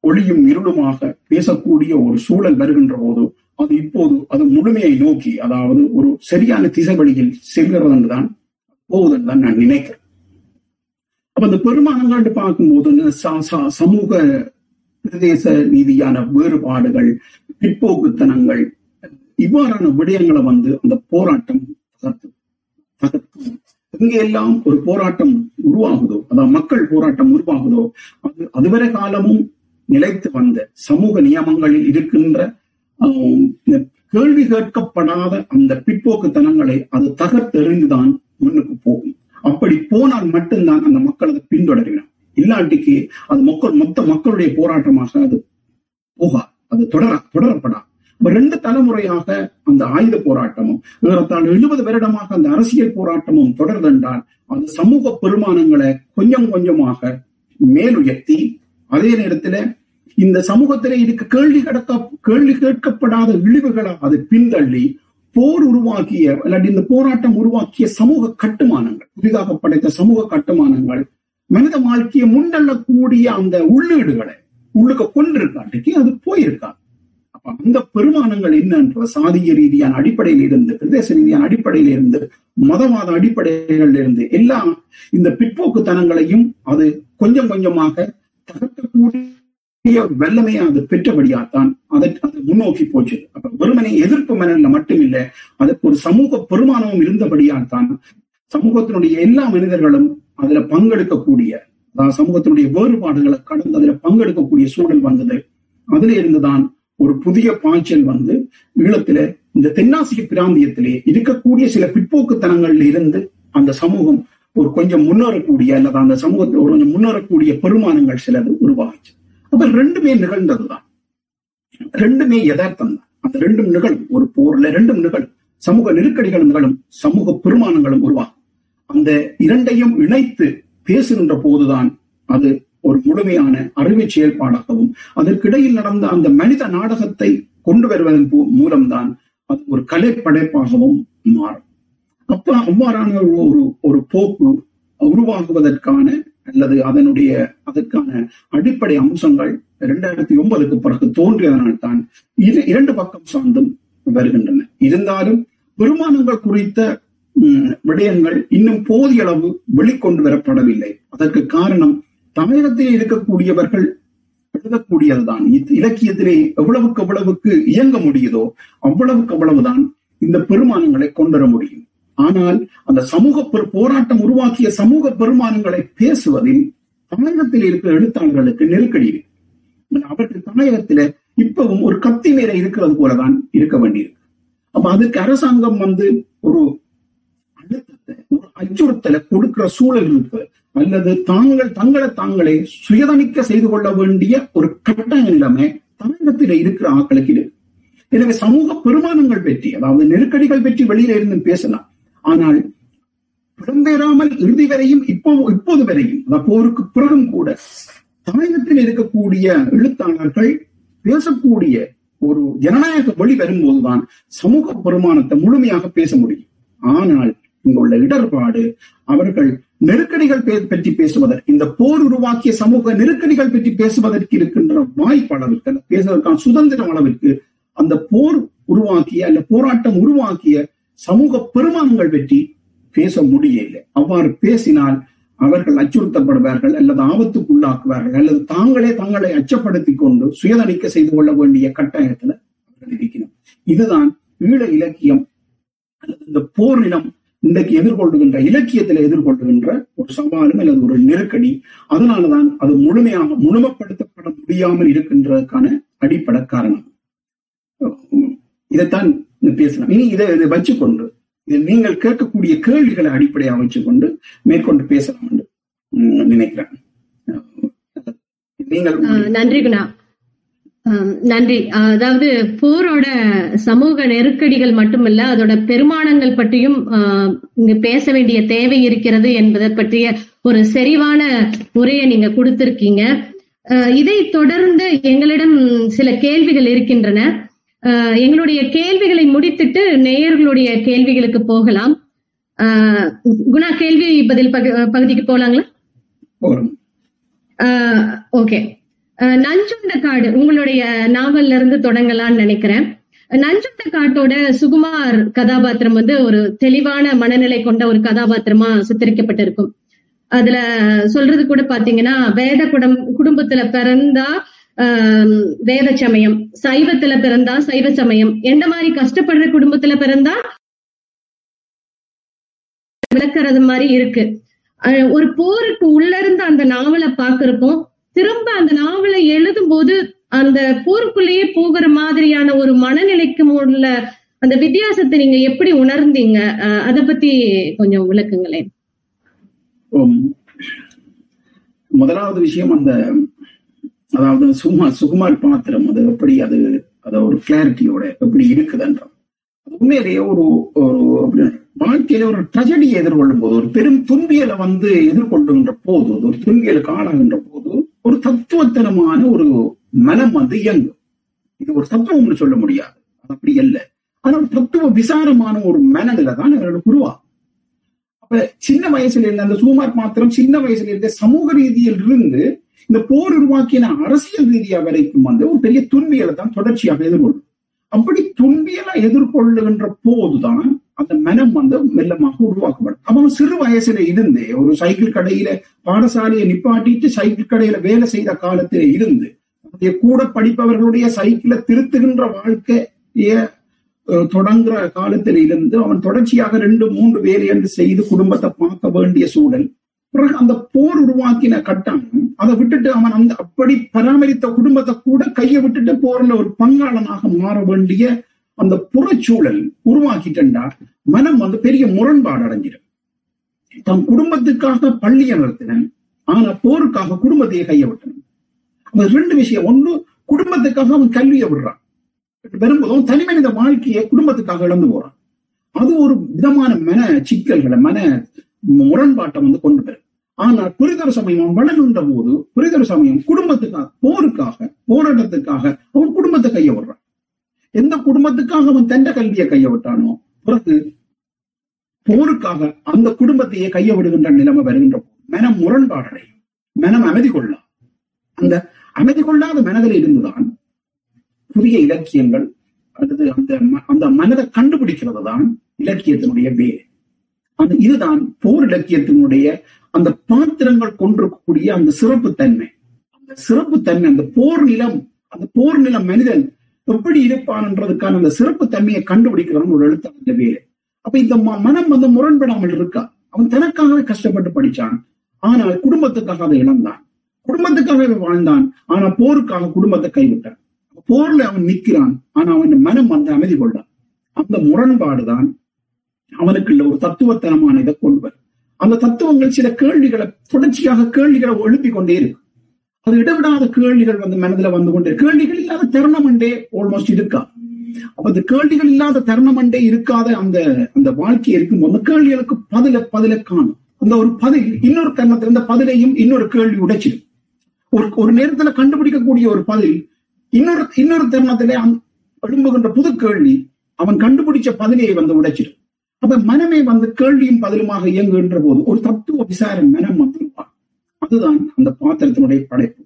ஒளியும் இருளுமாக பேசக்கூடிய ஒரு சூழல் வருகின்ற போது அது இப்போது அது முழுமையை நோக்கி அதாவது ஒரு சரியான திசை வழியில் செல்கிறது என்றுதான் போவதுன்னு தான் நான் நினைக்கிறேன். அப்ப அந்த பெருமானங்காண்டு பார்க்கும்போது சமூக பிரதேச ரீதியான வேறுபாடுகள் பிற்போக்குத்தனங்கள் இவ்வாறான விடயங்களை வந்து அந்த போராட்டம் தகர்த்து தகர்க்கும் எங்கெல்லாம் ஒரு போராட்டம் உருவாகுதோ அதாவது மக்கள் போராட்டம் உருவாகுதோ அது அதுவரை காலமும் நிலைத்து வந்த சமூக நியமங்களில் இருக்கின்ற கேள்வி கேட்கப்படாத அந்த பிற்போக்குத்தனங்களை அது தகர்த்தெறிந்துதான் முன்னுக்கு போகும். அப்படி போனால் மட்டும்தான் அந்த மக்கள் அதை பின்தொடரினார் இல்லாட்டிக்கு அது மக்கள் மொத்த மக்களுடைய போராட்டமாக அது போகா அது தொடர தொடரப்படா ரெண்டு தலைமுறையாக அந்த ஆயுத போராட்டமும் ஏறத்தாழ் எழுபது வருடமாக அந்த அரசியல் போராட்டமும் தொடர்ந்தென்றால் அந்த சமூக பெருமானங்களை கொஞ்சம் கொஞ்சமாக மேலுயர்த்தி அதே நேரத்துல இந்த சமூகத்திலே இதுக்கு கேள்வி கிடக்க கேள்வி கேட்கப்படாத இழிவுகளை அது பின்தள்ளி போர் உருவாக்கிய இல்லாட்டி இந்த போராட்டம் உருவாக்கிய சமூக கட்டுமானங்கள் புதிதாக படைத்த சமூக கட்டுமானங்கள் மனித வாழ்க்கையை முன்னள்ளக்கூடிய அந்த உள்ளீடுகளை உள்ளுக்க கொண்டிருக்காட்டிக்கு அது போயிருக்காங்க அப்ப அந்த பெருமானங்கள் என்னன்ற சாதிய ரீதியான அடிப்படையில் இருந்து பிரதேச ரீதியான அடிப்படையில் இருந்து மதவாத அடிப்படைகள் இருந்து எல்லாம் இந்த பிற்போக்குத்தனங்களையும் அது கொஞ்சம் கொஞ்சமாக தகர்க்கக்கூடிய வல்லமையை அது பெற்றபடியாத்தான் அதை அது முன்னோக்கி போச்சு. அப்ப வெறுமனை எதிர்ப்பு மனநில மட்டுமில்லை அதற்கு ஒரு சமூக பெருமானமும் இருந்தபடியால் தான் சமூகத்தினுடைய எல்லா மனிதர்களும் அதுல பங்கெடுக்கக்கூடிய அதாவது சமூகத்தினுடைய வேறுபாடுகளை கடந்து அதுல பங்கெடுக்கக்கூடிய சூழல் வந்தது. அதுல இருந்துதான் ஒரு புதிய பாய்ச்சல் வந்து ஈழத்துல இந்த தென்னாசிய பிராந்தியத்திலே இருக்கக்கூடிய சில பிற்போக்குத்தனங்கள்ல இருந்து அந்த சமூகம் ஒரு கொஞ்சம் முன்னேறக்கூடிய அல்லது அந்த சமூகத்தில் ஒரு கொஞ்சம் முன்னேறக்கூடிய பெருமானங்கள் சிலது உருவாகிச்சு அப்ப ரெண்டுமே நிகழ்ந்ததுதான். ரெண்டுமே யதார்த்தம் தான். அந்த ரெண்டும் நிகழும். ஒரு போர்ல ரெண்டும் நிகழும். சமூக நெருக்கடிகளும் நிகழும். சமூக பெருமானங்களும் உருவாகும். அந்த இரண்டையும் இணைத்து பேசுகின்ற போதுதான் அது ஒரு முழுமையான அறிவு செயல்பாடாகவும் அதற்கிடையில் நடந்த அந்த மனித நாடகத்தை கொண்டு வருவதன் மூலம்தான் அது ஒரு கலை படைப்பாகவும் மாறும். அப்ப அவ்வாறான ஒரு ஒரு போக்கு உருவாகுவதற்கான அல்லது அதனுடைய அதற்கான அடிப்படை அம்சங்கள் இரண்டாயிரத்தி ஒன்பதுக்கு பிறகு தோன்றியதனால் தான் இது இரண்டு பக்கம் சார்ந்தும் வருகின்றன. இருந்தாலும் பெருமானங்கள் குறித்த விடயங்கள் இன்னும் போதிய அளவு வெளிக்கொண்டு வரப்படவில்லை. அதற்கு காரணம் தமிழகத்தில் இருக்கக்கூடியவர்கள் எழுதக்கூடியதுதான். இலக்கியத்திலே எவ்வளவுக்கு எவ்வளவுக்கு இயங்க முடியுதோ அவ்வளவுக்கு அவ்வளவுதான் இந்த பெருமானங்களை கொண்டு வர முடியும். ஆனால் அந்த சமூக போராட்டம் உருவாக்கிய சமூக பெருமானங்களை பேசுவதில் தமிழகத்தில் இருக்கிற எழுத்தாளர்களுக்கு நெருக்கடி இருக்கு. அவர்கள் தமிழகத்தில இப்பவும் ஒரு கத்தி மேல இருக்கிறது போலதான் இருக்க வேண்டியிருக்கு. அப்ப அதுக்கு அரசாங்கம் வந்து ஒரு அழுத்தத்தை ஒரு அச்சுறுத்தலை கொடுக்கிற சூழல் இருக்கு. அல்லது தாங்கள் தங்களை தாங்களே சுயதணிக்க செய்து கொள்ள வேண்டிய ஒரு கட்டாய நிலைமை தமிழகத்தில் இருக்கிற ஆக்களுக்கு இருக்கு எனவே சமூக பெருமானங்கள் பற்றி அதாவது நெருக்கடிகள் பற்றி வெளியில இருந்து பேசலாம். ஆனால் புலம்பெறாமல் இறுதி வரையும் இப்போ இப்போது வரையும் போருக்கு பிறகும் கூட தமிழகத்தில் இருக்கக்கூடிய எழுத்தாளர்கள் பேசக்கூடிய ஒரு ஜனநாயக வழி வரும்போதுதான் சமூக பெருமானத்தை முழுமையாக பேச முடியும். ஆனால் இங்குள்ள இடர்பாடு. அவர்கள் நெருக்கடிகள் பற்றி பேசுவதற்கு இந்த போர் உருவாக்கிய சமூக நெருக்கடிகள் பற்றி பேசுவதற்கு இருக்கின்ற வாய்ப்பு அளவிற்கு பேசுவதற்கான சுதந்திரம் அளவிற்கு அந்த போர் உருவாக்கிய அல்ல போராட்டம் உருவாக்கிய சமூக பெருமானங்கள் பற்றி பேச முடியவில்லை. அவ்வாறு பேசினால் அவர்கள் அச்சுறுத்தப்படுவார்கள் அல்லது ஆபத்துக்குள்ளாக்குவார்கள் அல்லது தாங்களே தங்களை அச்சப்படுத்திக் கொண்டு சுயதணிக்க செய்து கொள்ள வேண்டிய கட்டாயத்துல அவர்கள் இருக்கிறோம் இதுதான் ஈழ இலக்கியம் அல்லது இந்த போர் நிலம் இன்றைக்கு எதிர்கொள்ளுகின்ற இலக்கியத்தில் எதிர்கொள்ளுகின்ற ஒரு சவாலும் அல்லது ஒரு நெருக்கடி அதனாலதான் அது முழுமையாக முழுமைப்படுத்தப்பட முடியாமல் இருக்கின்றதுக்கான அடிப்படை காரணம். இதைத்தான் பேசலாம். இனி இதை இதை வச்சுக்கொண்டு இதில் நீங்கள் கேட்கக்கூடிய கேள்விகளை அடிப்படையாக வச்சுக்கொண்டு மேற்கொண்டு பேசலாம் என்று நினைக்கிறேன். நீங்கள் நன்றி குணா. நன்றி. அதாவது போரோட சமூக நெருக்கடிகள் மட்டுமல்ல அதோட பெருமானங்கள் பற்றியும் இங்கு பேச வேண்டிய தேவை இருக்கிறது என்பதை பற்றிய ஒரு செறிவான உரையை நீங்க கொடுத்திருக்கீங்க. இதை தொடர்ந்து எங்களிடம் சில கேள்விகள் இருக்கின்றன. எங்களுடைய கேள்விகளை முடித்துட்டு நேயர்களுடைய கேள்விகளுக்கு போகலாம். குணா கேள்வி பதில் பகுதிக்கு போலாங்களா? ஓகே. நஞ்சுண்ட காடு உங்களுடைய நாவல்ல இருந்து தொடங்கலாம்னு நினைக்கிறேன். நஞ்சுண்ட காட்டோட சுகுமார் கதாபாத்திரம் வந்து ஒரு தெளிவான மனநிலை கொண்ட ஒரு கதாபாத்திரமா சித்தரிக்கப்பட்டிருக்கும். அதுல சொல்றது கூட பாத்தீங்கன்னா வேத குடம் குடும்பத்துல பிறந்தா வேத சமயம் சைவத்துல பிறந்தா சைவ சமயம் எந்த மாதிரி கஷ்டப்படுற குடும்பத்துல பிறந்தா விளக்குறது மாதிரி இருக்கு. ஒரு போருக்கு உள்ள இருந்து அந்த நாவலை பாக்குறப்போ திரும்ப அந்த நாவலை எழுதும் போது அந்த போருக்குள்ளேயே போகிற மாதிரியான ஒரு மனநிலைக்கு உள்ள அந்த வித்தியாசத்தை நீங்க எப்படி உணர்ந்தீங்க? அத பத்தி கொஞ்சம் விளக்குங்களேன். முதலாவது விஷயம் அந்த அதாவது சுகுமா சுகுமார் பாத்திரம் அது எப்படி அது அத ஒரு கிளாரிட்டியோட எப்படி இருக்குதுன்றது உண்மையிலேயே ஒரு ஒரு வாழ்க்கையில ஒரு ட்ரஜடியை எதிர்கொள்ளும் போது ஒரு பெரும் துன்பியலை வந்து எதிர்கொள்ளுகின்ற போது ஒரு துன்பியலுக்கு ஆளாகின்ற போது ஒரு தத்துவத்தனமான ஒரு மனம் வந்து இயங்கும். இது ஒரு தத்துவம்னு சொல்ல முடியாது. அது அப்படி அல்ல. ஆனா ஒரு தத்துவ விசாரமான ஒரு மனநில தான் அவர்கள் உருவாகும் அப்ப சின்ன வயசுல இருந்த அந்த சுகுமார் மாத்திரம் சின்ன வயசுல இருந்த சமூக ரீதியில் இருந்து இந்த போர் உருவாக்கின அரசியல் ரீதியா வரைக்கும் வந்து ஒரு பெரிய துன்பியலை தான் தொடர்ச்சியாக எதிர்கொள்ளும். அப்படி துன்பியலை எதிர்கொள்ளுகின்ற போதுதான் அந்த மனம் வந்து மெல்லமாக உருவாக்கப்படும். அவன் சிறு வயசுல இருந்தே ஒரு சைக்கிள் கடையில பாடசாலையை நிப்பாட்டிட்டு சைக்கிள் கடையில வேலை செய்த காலத்தில இருந்து கூட படிப்பவர்களுடைய சைக்கிளை திருத்துகின்ற வாழ்க்கைய தொடங்குற காலத்தில் இருந்து அவன் தொடர்ச்சியாக ரெண்டு மூன்று வேலை என்று செய்து குடும்பத்தை பார்க்க வேண்டிய சூழல். பிறகு அந்த போர் உருவாக்கின கட்டணம் அதை விட்டுட்டு அவன் அந்த அப்படி பராமரித்த குடும்பத்தை கூட கையை விட்டுட்டு போர்ல ஒரு பங்காளனாக மாற வேண்டிய அந்த புறச்சூழல் உருவாக்கிட்டா மனம் வந்து பெரிய முரண்பாடு அடைஞ்சிடும். தம் குடும்பத்துக்காக பள்ளியை நடத்தினேன் ஆனா போருக்காக குடும்பத்தையே கைய விட்டன அப்ப ரெண்டு விஷயம். ஒன்று குடும்பத்துக்காக அவன் கல்வியை விடுறான். பெரும்பாலும் தனி மனித வாழ்க்கையை குடும்பத்துக்காக இழந்து போறான். அது ஒரு விதமான மன சிக்கல்களை மன முரண்பாட்டை வந்து கொண்டு வரும் ஆனால் புரிதர சமயம் அவன் வளர்கின்ற போது புரிதர சமயம் குடும்பத்துக்காக போருக்காக போராட்டத்துக்காக அவன் குடும்பத்தை கைய விடுறான். எந்த குடும்பத்துக்காக அவன் தண்ட கல்வியை கைய விட்டானோ பிறகு போருக்காக அந்த குடும்பத்தையே கைய விடுகின்ற நிலைமை வருகின்ற மனம் முரண்பாடடை மனம் அமைதி கொள்ளலாம் அந்த அமைதி கொள்ளாத மனதில் இருந்துதான் புதிய இலக்கியங்கள் அல்லது அந்த அந்த மனதை கண்டுபிடிக்கிறது தான் இலக்கியத்தினுடைய வேர் அந்த இதுதான் போர் இலக்கியத்தினுடைய அந்த பாத்திரங்கள் கொண்டிருக்கக்கூடிய அந்த சிறப்பு தன்மை அந்த சிறப்பு தன்மை அந்த போர் நிலம் அந்த போர் நிலம் மனிதன் எப்படி இருப்பான்ன்றதுக்கான அந்த சிறப்பு தன்மையை கண்டுபிடிக்கிறவன் ஒரு எழுத்தாளர் வேலை. அப்ப இந்த மனம் வந்து முரண்படாமல் இருக்கா? அவன் தனக்காகவே கஷ்டப்பட்டு படிச்சான். ஆனால் குடும்பத்துக்காக அதை இழந்தான். குடும்பத்துக்காகவே வாழ்ந்தான். ஆனா போருக்காக குடும்பத்தை கைவிட்டான். போர்ல அவன் நிற்கிறான். ஆனா அவன் மனம் வந்து அமைதி கொள்ளான் அந்த முரண்பாடுதான் அவனுக்குள்ள ஒரு தத்துவத்தனமான இதை கொண்டு வரும். அந்த தத்துவங்கள் சில கேள்விகளை தொடர்ச்சியாக கேள்விகளை எழுப்பி கொண்டே இருக்கு. அது இடவிடாத கேள்விகள் வந்து மனதுல வந்து கொண்டே கேள்விகள் இல்லாத தருணம் அண்டே ஆல்மோஸ்ட் இருக்கா? அப்ப அந்த கேள்விகள் இல்லாத தருணம் அண்டே இருக்காத அந்த அந்த வாழ்க்கை இருக்கும் அந்த கேள்விகளுக்கு பதில பதில காணும். அந்த ஒரு பதில் இன்னொரு தருணத்துல இந்த பதிலையும் இன்னொரு கேள்வி உடைச்சிடும். ஒரு ஒரு நேரத்துல கண்டுபிடிக்கக்கூடிய ஒரு பதில் இன்னொரு இன்னொரு தருணத்துல எழும்புகின்ற புது கேள்வி அவன் கண்டுபிடிச்ச பதிலையை வந்து உடைச்சிடும். அப்ப மனமே வந்து கேள்வியும் பதிலுமாக இயங்குகின்ற போது ஒரு தத்துவ விசாரம் மனம் வந்து அதுதான் அந்த பாத்திரத்தினுடைய படைப்பு.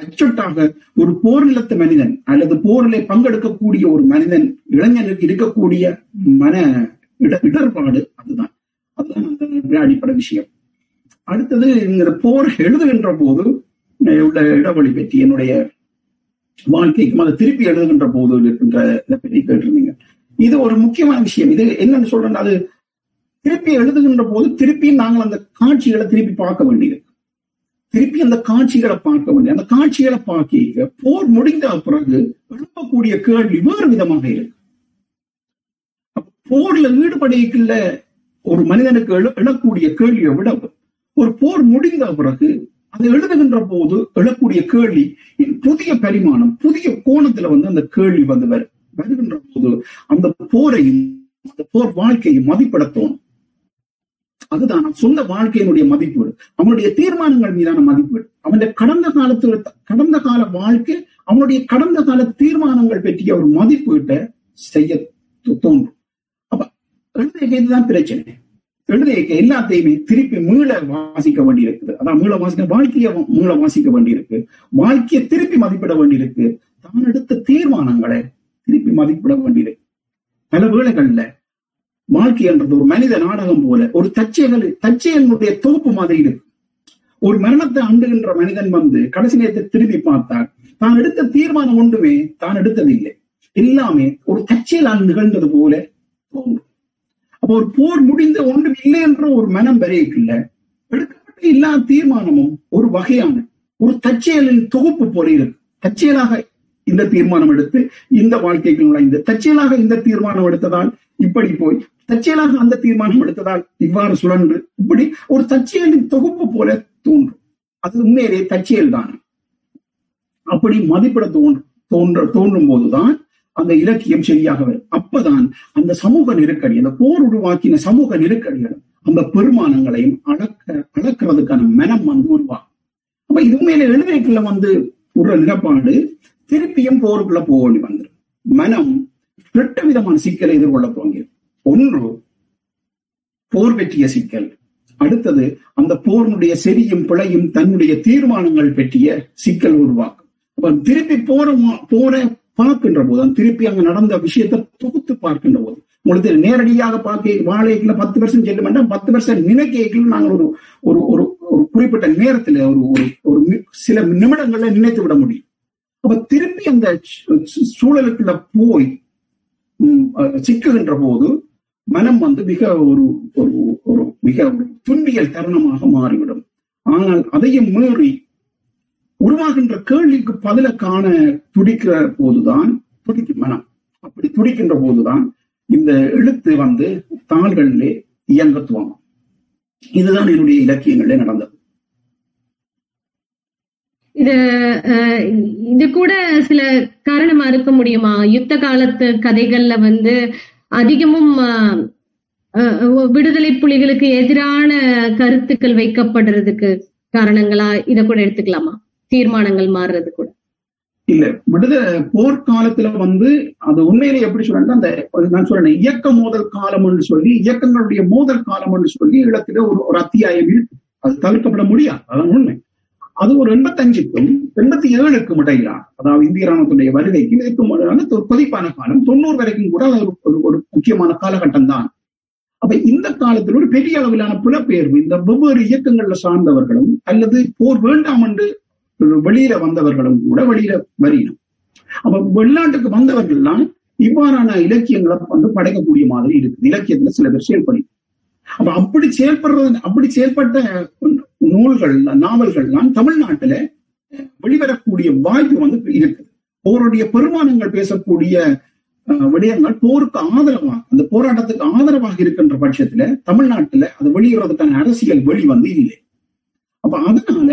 அச்சொட்டாக ஒரு போர் நிலத்து மனிதன் அல்லது போரிலே பங்கெடுக்கக்கூடிய ஒரு மனிதன் இளைஞனுக்கு இருக்கக்கூடிய மன இடர்பாடு அதுதான். அதுதான் அந்த அடிப்படை விஷயம். அடுத்தது இந்த போர் எழுதுகின்ற போது உள்ள இடவழி பற்றி என்னுடைய வாழ்க்கைக்கும் அதை திருப்பி எழுதுகின்ற போது இருக்கின்ற பற்றி கேட்டிருந்தீங்க. இது ஒரு முக்கியமான விஷயம். இது என்னன்னு சொல்றேன்னா அது திருப்பி எழுதுகின்ற போது திருப்பி நாங்கள் அந்த காட்சிகளை திருப்பி பார்க்க வேண்டியது. திருப்பி அந்த காட்சிகளை பார்க்க வேண்டிய அந்த காட்சிகளை பார்க்க போர் முடிந்த பிறகு எழுப்பக்கூடிய கேள்வி வேறு விதமாக இருக்கு போர்ல ஈடுபடைக்குள்ள ஒரு மனிதனுக்கு எழக்கூடிய கேள்வியை விட ஒரு போர் முடிந்த பிறகு அதை எழுதுகின்ற போது எழக்கூடிய கேள்வி புதிய பரிமாணம் புதிய கோணத்துல வந்து அந்த கேள்வி வந்து வருகின்ற போது அந்த போரையும் அந்த போர் வாழ்க்கையை மதிப்பிட தோணும் அதுதான் சொந்த வாழ்க்கையினுடைய மதிப்பீடு. அவனுடைய தீர்மானங்கள் மீதான மதிப்பீடு. அவனுடைய கடந்த காலத்து கடந்த கால வாழ்க்கை அவனுடைய கடந்த கால தீர்மானங்கள் பற்றிய ஒரு மதிப்பீட்டை செய்ய தோன்றும். அப்ப எழுதிய இதுதான் பிரச்சனை. எழுதிய எல்லாத்தையுமே திருப்பி மீள வாசிக்க வேண்டியிருக்குது. அதான் மீள வாசிக்க வாழ்க்கையை மீள வாசிக்க வேண்டியிருக்கு. வாழ்க்கையை திருப்பி மதிப்பிட வேண்டியிருக்கு. தான் எடுத்த தீர்மானங்களை திருப்பி மதிப்பிட வேண்டியிருக்கு. பல வேளைகள்ல வாழ்க்கை என்றது ஒரு மனித நாடகம் போல ஒரு தச்சைகள் தச்சையனுடைய தொகுப்பு மாதிரி இருக்கு. ஒரு மரணத்தை அண்டுகின்ற மனிதன் வந்து கடைசி நேரத்தை திரும்பி பார்த்தால் தான் எடுத்த தீர்மானம் ஒன்றுமே தான் எடுத்ததில்லை. எல்லாமே ஒரு தச்சையிலால் நிகழ்ந்தது போல தோன்றும். அப்போ ஒரு போர் முடிந்த ஒன்றும் இல்லை என்ற ஒரு மனம் வரையில எடுக்கப்பட்ட எல்லா தீர்மானமும் ஒரு வகையான ஒரு தச்செயலின் தொகுப்பு போல இருக்கு. தச்சையலாக இந்த தீர்மானம் எடுத்து இந்த வாழ்க்கைக்கு நுழைந்து தச்சையலாக இந்த தீர்மானம் எடுத்ததால் இப்படி போய் தற்செயலாக அந்த தீர்மானம் எடுத்ததால் இவ்வாறு சுழன்று இப்படி ஒரு தற்செயலின் தொகுப்பு போல தோன்றும். அது உண்மையிலே தற்செயல் தான் அப்படி மதிப்பிட தோன்றும் தோன்ற தோன்றும் போதுதான் அந்த இலக்கியம் சரியாக வரும். அப்பதான் அந்த சமூக நெருக்கடி அந்த போர் உருவாக்கின சமூக நெருக்கடிகளும் அந்த பெருமானங்களையும் அளக்க அளக்கிறதுக்கான மனம் வந்து உருவாகும். அப்ப இது உண்மையில எழுதுகைக்குள்ள வந்து ஒரு நிலப்பாடு திருப்பியும் போருக்குள்ள போக வேண்டி வந்துடும் மனம் ரெண்டு விதமான சிக்கலை எதிர்கொள்ள துவங்கியது ஒன்று போர் வெற்றிய சிக்கல். அடுத்தது அந்த போரினுடைய செரியும் பிழையும் தன்னுடைய தீர்மானங்கள் பற்றிய சிக்கல் உருவாக்கும். அப்ப திருப்பி போற போற பார்க்கின்ற போது திருப்பி அங்க நடந்த விஷயத்தை தொகுத்து பார்க்கின்ற போது உங்களுக்கு நேரடியாக பார்க்க வாழைக்குல பத்து வருஷம் செல்ல பத்து வருஷம் நினைக்கல நாங்கள் ஒரு ஒரு ஒரு ஒரு குறிப்பிட்ட நேரத்துல ஒரு ஒரு ஒரு சில நிமிடங்கள்ல நினைத்து விட முடியும். அப்ப திருப்பி அந்த சூழலுக்குள்ள போய் சிக்குகின்ற போது மனம் வந்து மிக ஒரு ஒரு ஒரு மிக ஒரு துன்பியல் தருணமாக மாறிவிடும். ஆனால் அதையும் மீறி உருவாகின்ற கேள்விக்கு பதில காண துடிக்கிற போதுதான் துடிக்கும் மனம். அப்படி துடிக்கின்ற போதுதான் இந்த எழுத்து வந்து தாள்களிலே இயங்க துவங்கும் இதுதான் என்னுடைய இலக்கியங்களே நடந்தது. இது இது கூட சில காரணமா இருக்க முடியுமா? யுத்த காலத்து கதைகள்ல வந்து அதிகமும் விடுதலை புலிகளுக்கு எதிரான கருத்துக்கள் வைக்கப்படுறதுக்கு காரணங்களா? இதை கூட எடுத்துக்கலாமா? தீர்மானங்கள் மாறுறது கூட. இல்ல விடுதலை போர்க்காலத்துல வந்து அது உண்மையில எப்படி சொல்றேன்னா அந்த நான் சொல்றேன் இயக்க மோதல் காலம் என்று சொல்லி இயக்கங்களுடைய மோதல் காலம் என்று சொல்லி இடத்துல ஒரு ஒரு அத்தியாயம் அது தவிர்க்கப்பட முடியாது. அதான் உண்மை. அது ஒரு எண்பத்தஞ்சுக்கும் எண்பத்தி ஏழுக்கும் இடையிலான அதாவது இந்திய ராணுவத்துடைய வருகைக்கும் இதுக்கும் ஒரு கொதிப்பான காலம் தொண்ணூறு வரைக்கும் கூட ஒரு ஒரு முக்கியமான காலகட்டம் தான் அப்ப இந்த காலத்தில் ஒரு பெரிய அளவிலான புலப்பெயர்வு இந்த வெவ்வேறு இயக்கங்கள்ல சார்ந்தவர்களும் அல்லது போர் வேண்டாம் என்று வெளியில வந்தவர்களும் கூட வெளியில வரையணும் அப்ப வெளிநாட்டுக்கு வந்தவர்கள்லாம் இவ்வாறான இலக்கியங்களை வந்து படைக்கக்கூடிய மாதிரி இருக்குது. இலக்கியத்துல சில பேர் செயல்படி அப்ப அப்படி செயல்படுறது அப்படி செயல்பட்ட நூல்கள் நாவல்கள்லாம் தமிழ்நாட்டுல வெளிவரக்கூடிய வாய்ப்பு வந்து இருக்குது போருடைய பெருமானங்கள் பேசக்கூடிய விடயங்கள் போருக்கு ஆதரவாக அந்த போராட்டத்துக்கு ஆதரவாக இருக்கின்ற பட்சத்துல தமிழ்நாட்டுல அது வெளியிடுறதுக்கான அரசியல் வெளி வந்து இல்லை. அப்ப அதனால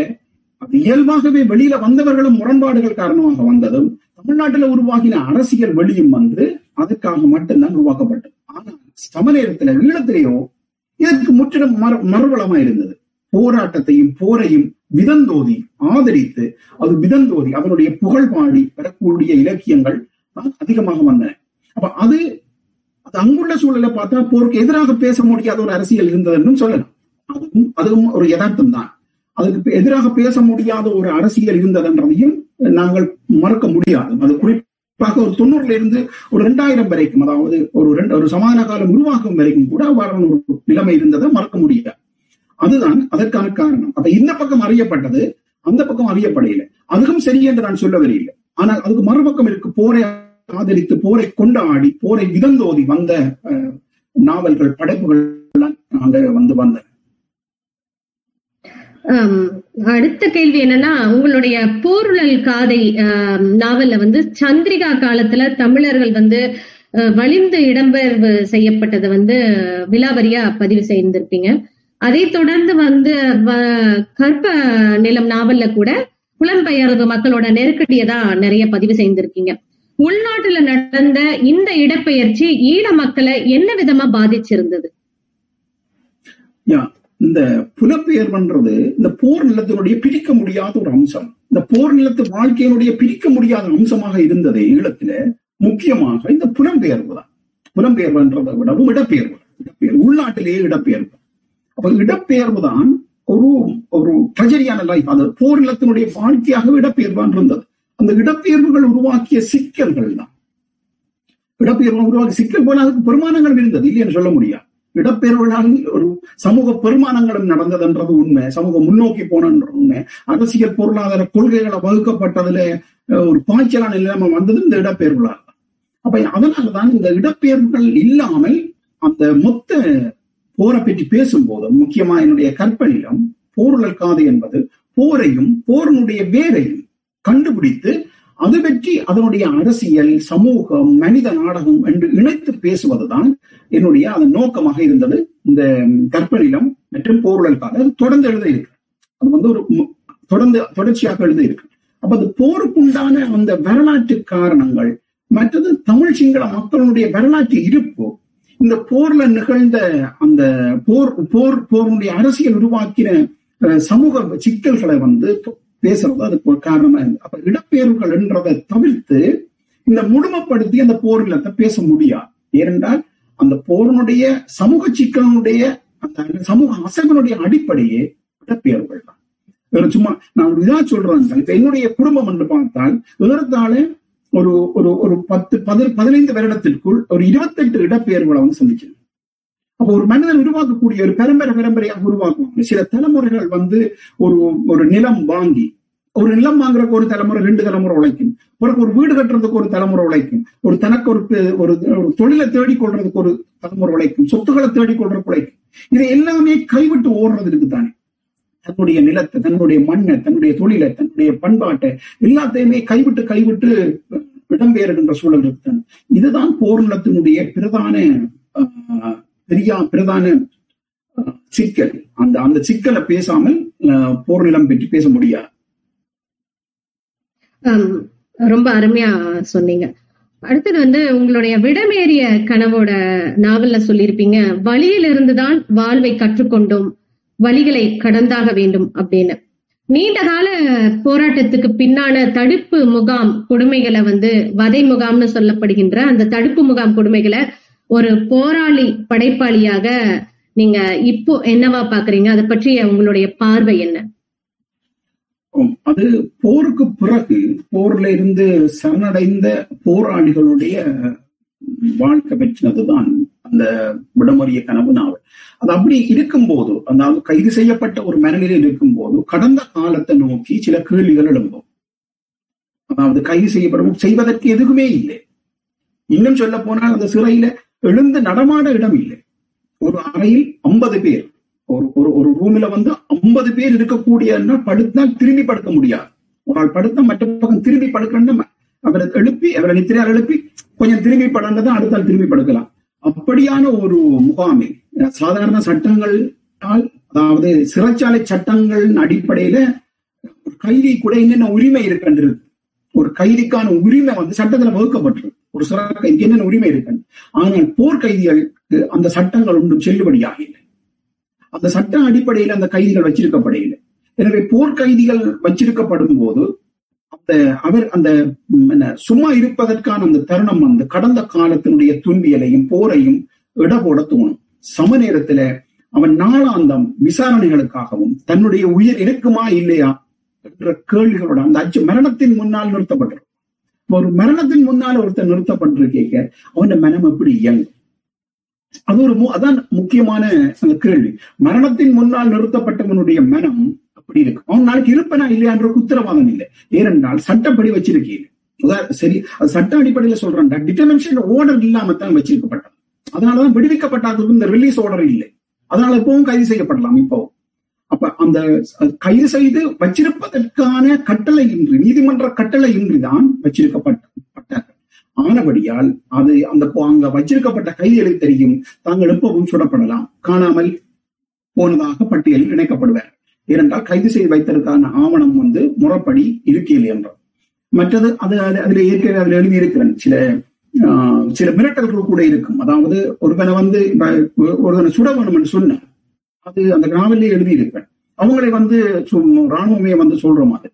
அது இயல்பாகவே வெளியில வந்தவர்களும் முரண்பாடுகள் காரணமாக வந்ததும் தமிழ்நாட்டுல உருவாகின அரசியல் வெளியும் வந்து அதுக்காக மட்டும்தான் உருவாக்கப்பட்டது. ஆனால் சம நேரத்துல ஈழத்திலேயோ இதற்கு முற்றிலும் மறு மறுபலமா இருந்தது. போராட்டத்தையும் போரையும் விதந்தோதி ஆதரித்து அது விதந்தோதி அதனுடைய புகழ் பாடி பெறக்கூடிய இலக்கியங்கள் தான் அதிகமாக வந்தன. அப்ப அது அது அங்குள்ள சூழலை பார்த்தா போருக்கு எதிராக பேச முடியாத ஒரு அரசியல் இருந்ததுன்னு சொல்லலாம். அதுவும் அதுவும் ஒரு யதார்த்தம் தான். அதுக்கு எதிராக பேச முடியாத ஒரு அரசியல் இருந்ததுன்றதையும் நாங்கள் மறக்க முடியாது. அது குறிப்பாக ஒரு தொண்ணூறுல இருந்து ஒரு ரெண்டாயிரம் வரைக்கும் அதாவது ஒரு ரெண்டு ஒரு சமாதான காலம் உருவாக்கும் வரைக்கும் கூட அவ்வாறான ஒரு நிலைமை இருந்ததை மறக்க முடியாது. அதுதான் அதற்கான காரணம். அப்ப இந்த பக்கம் அறியப்பட்டது அந்த பக்கம் அறியப்படையில அதுவும் சரி என்று நான் சொல்ல வரையில்லை. ஆனால் அதுக்கு மறுபக்கம் இருக்கு போரை ஆதரித்து போரை கொண்டாடி போரை விதந்தோதி வந்த நாவல்கள் படைப்புகள் எல்லாம் அங்க வந்து வந்தன அடுத்த கேள்வி என்னன்னா உங்களுடைய போருழல் காதை நாவல்ல வந்து சந்திரிகா காலத்துல தமிழர்கள் வந்து வலிந்து இடம்பெயர்வு செய்யப்பட்டதை வந்து விலாவரியா பதிவு செய்திருப்பீங்க. அதை தொடர்ந்து வந்து கற்ப நிலம் நாவல்ல கூட புலம்பெயர்வு மக்களோட நெருக்கடியை தான் நிறைய பதிவு செய்திருக்கீங்க. உள்நாட்டுல நடந்த இந்த இடப்பெயர்ச்சி ஈழ மக்களை என்ன விதமா பாதிச்சிருந்தது? இந்த புலப்பெயர்வுன்றது இந்த போர் நிலத்தினுடைய பிரிக்க முடியாத ஒரு அம்சம். இந்த போர் நிலத்து வாழ்க்கையினுடைய பிரிக்க முடியாத அம்சமாக இருந்தது ஈழத்துல முக்கியமாக இந்த புலம்பெயர்வு தான். புலம்பெயர்வுன்றதை விடவும் இடப்பெயர்வு இடப்பெயர்வு உள்நாட்டிலேயே இடப்பெயர்வு அப்ப இடப்பெயர்வு தான் ஒரு ஒரு ட்ரெஜரியான லைஃப் அது போர் நிலத்தினுடைய வாழ்க்கையாக இடப்பெயர்வான் இருந்தது. அந்த இடப்பெயர்வுகள் உருவாக்கிய சிக்கல்கள் தான் இடப்பெயர்வு உருவாக்கிய சிக்கல் போல அதுக்கு பெருமானங்கள் இருந்தது இல்லைன்னு சொல்ல முடியாது. இடப்பெயர்வுகளால் ஒரு சமூக பெருமானங்களும் நடந்ததுன்றது உண்மை. சமூக முன்னோக்கி போனன்றது உண்மை. அரசியல் பொருளாதார கொள்கைகளை வகுக்கப்பட்டதுல ஒரு பாய்ச்சலான நிலைமை வந்தது இந்த இடப்பெயர்வுகளால். அப்ப அதனாலதான் இந்த இடப்பெயர்வுகள் இல்லாமல் அந்த மொத்த போரை பற்றி பேசும்போது முக்கியமா என்னுடைய கற்பனையிலும் போருடல் காது என்பது போரையும் போரினுடைய வேரையும் கண்டுபிடித்து அது பற்றி அதனுடைய அரசியல் சமூகம் மனித நாடகம் என்று இணைத்து பேசுவதுதான் என்னுடைய அதன் நோக்கமாக இருந்தது. இந்த கற்பனிலம் மற்றும் போருளல் காது அது தொடர்ந்து எழுத இருக்கு. அது வந்து ஒரு தொடர்ந்து தொடர்ச்சியாக எழுத இருக்கு. அப்ப அது போருக்குண்டான அந்த வரலாற்று காரணங்கள் மற்றது தமிழ் சிங்கள மக்களுடைய வரலாற்று இருப்பு இந்த போர்ல நிகழ்ந்த அந்த போர் போர் போருடைய அரசியல் உருவாக்கின சமூக சிக்கல்களை வந்து பேசுறது அதுக்கு ஒரு காரணமா இருந்தது அப்ப இடப்பெயர்வுகள் என்றதை தவிர்த்து இந்த முழுமைப்படுத்தி அந்த போர் இல்லத்தை பேச முடியாது. ஏனென்றால் அந்த போரினுடைய சமூக சிக்கலனுடைய அந்த சமூக அசைவனுடைய அடிப்படையே இடப்பெயர்வுகள் தான். சும்மா நான் ஒரு இதா சொல்றேன். இப்ப என்னுடைய குடும்பம் என்று பார்த்தால் ஏறத்தாழ ஒரு ஒரு ஒரு பத்து பதி பதினைந்து வருடத்திற்குள் ஒரு இருபத்தெட்டு இடப்பெயர்வுகளை வந்து சந்திச்சேன் அப்போ ஒரு மனிதன் உருவாக்கக்கூடிய ஒரு பரம்பரை பரம்பரையாக உருவாக்குவாங்க சில தலைமுறைகள் வந்து ஒரு ஒரு நிலம் வாங்கி ஒரு நிலம் வாங்குறதுக்கு ஒரு தலைமுறை ரெண்டு தலைமுறை உழைக்கும். பிறகு ஒரு வீடு கட்டுறதுக்கு ஒரு தலைமுறை உழைக்கும். ஒரு தனக்கு ஒரு ஒரு தொழிலை தேடிக்கொள்றதுக்கு ஒரு தலைமுறை உழைக்கும். சொத்துக்களை தேடிக்கொள்றதுக்கு உழைக்கும். இதை எல்லாமே கைவிட்டு ஓடுறதுக்கு தானே. தன்னுடைய நிலத்தை தன்னுடைய மண்ணை தன்னுடைய தொழிலை தன்னுடைய பண்பாட்டை எல்லாத்தையுமே கைவிட்டு கைவிட்டு இடம்பெயர்கின்ற சூழல் இருக்குதான். இதுதான் போர் நிலத்தினுடைய பிரதான பெரியா பிரதான சிக்கல். அந்த அந்த சிக்கலை பேசாமல் ஆஹ், போர் நிலம் பற்றி பேச முடியாது. ரொம்ப அருமையா சொன்னீங்க. அடுத்தது வந்து உங்களுடைய விடமேறிய கனவோட நாவல்ல சொல்லியிருப்பீங்க வழியிலிருந்துதான் வாழ்வை கற்றுக்கொண்டோம். வழிகளை கடந்தாக வேண்டும் அப்படின்னு. நீண்ட கால போராட்டத்துக்கு பின்னான தடுப்பு முகாம் கொடுமைகளை வந்து வதை முகாம்னு சொல்லப்படுகின்ற அந்த தடுப்பு முகாம் கொடுமைகளை ஒரு போராளி படைப்பாளியாக நீங்க இப்போ என்னவா பாக்குறீங்க? அதை பற்றிய உங்களுடைய பார்வை என்ன? அது போருக்கு பிறகு போர்ல இருந்து சரணடைந்த போராளிகளுடைய வாழ்க்கை பெற்றினதுதான் அந்த விடமறிய கனவு நாவல் அது அப்படி இருக்கும்போது அதாவது கைது செய்யப்பட்ட ஒரு மனநிலையில் இருக்கும்போது கடந்த காலத்தை நோக்கி சில கேள்விகள் எழும்பும் அதாவது கைது செய்யப்படும் செய்வதற்கு எதுவுமே இல்லை. இன்னும் சொல்ல போனால் அந்த சிறையில எழுந்து நடமாட இடம் இல்லை. ஒரு அறையில் ஐம்பது பேர் ஒரு ஒரு ஒரு ரூம்ல வந்து ஐம்பது பேர் இருக்கக்கூடியன்னா படுத்தால் திரும்பி படுக்க முடியாது. ஒரு ஆள் படுத்தா மற்ற பக்கம் திரும்பி படுக்கணும்னா அவரை எழுப்பி அவரை நித்திரையால் எழுப்பி கொஞ்சம் திரும்பி படங்கதான் அடுத்தால் திரும்பி படுக்கலாம். அப்படியான ஒரு முகாமை சாதாரண சட்டங்கள் அதாவது சிறைச்சாலை சட்டங்களின் அடிப்படையில ஒரு கைதி கூட என்னென்ன உரிமை இருக்கின்றது? ஒரு கைதிக்கான உரிமை வந்து சட்டத்துல வகுக்கப்பட்டிருக்கு. ஒரு சிறை கைதிக்கு என்னென்ன உரிமை இருக்கு ஆனால் போர் கைதிகளுக்கு அந்த சட்டங்கள் ஒன்றும் செல்லுபடியாக இல்லை அந்த சட்ட அடிப்படையில் அந்த கைதிகள் வச்சிருக்கப்படையில்லை எனவே போர் கைதிகள் வச்சிருக்கப்படும் போது அவர் அந்த சும்மா இருப்பதற்கான அந்த தருணம் அந்த கடந்த காலத்தினுடைய துன்பியலையும் போரையும் இடபோட தோணும். சம நேரத்துல அவன் நாளாந்தம் விசாரணைகளுக்காகவும் தன்னுடைய உயிர் இருக்குமா இல்லையா என்ற கேள்விகளோட அந்த அச்சு மரணத்தின் முன்னால் நிறுத்தப்பட்டிருக்கும். ஒரு மரணத்தின் முன்னால் ஒருத்தர் நிறுத்தப்பட்டிருக்க அவன் மனம் எப்படி இயங்கும்? அது ஒரு அதான் முக்கியமான அந்த கேள்வி. மரணத்தின் முன்னால் நிறுத்தப்பட்டவனுடைய மனம் அப்படி இருக்கு அவன் நாளைக்கு இருப்பனா இல்லையான்ற உத்தரவாதம் இல்லை. ஏனென்றால் சட்டப்படி வச்சிருக்கீங்க சரி அது சட்ட அடிப்படையில சொல்றேன். டிட்டர்மினேஷன் ஓர்டர் இல்லாம தான் வச்சிருக்கப்பட்டது. அதனாலதான் விடுவிக்கப்பட்டாதது இந்த ரிலீஸ் ஆர்டர் இல்லை. அதனால இப்பவும் கைது செய்யப்படலாம் இப்போ. அப்ப அந்த கைது செய்து வச்சிருப்பதற்கான கட்டளை இன்றி நீதிமன்ற கட்டளை இன்றி தான் வச்சிருக்கப்பட்டார்கள் ஆனபடியால் அது அந்த அங்க வச்சிருக்கப்பட்ட கைதிகளுக்கு தெரியும் தாங்கள் எப்பவும் சுடப்படலாம். காணாமல் போனதாக பட்டியலில் இணைக்கப்படுவார். ஏனென்றால் கைது செய்து வைத்ததற்கான ஆவணம் வந்து முறைப்படி இருக்கையில் என்றார் மற்றது அது அதுல ஏற்கனவே அதுல எழுதியிருக்கிறேன். சில சில மிரட்டல்கள் கூட இருக்கும். அதாவது ஒருவனை வந்து ஒருவனை சுட வேணும் என்று சொன்ன அது அந்த நாவலே எழுதியிருப்பேன் அவங்களை வந்து ராணுவமே வந்து சொல்ற மாதிரி.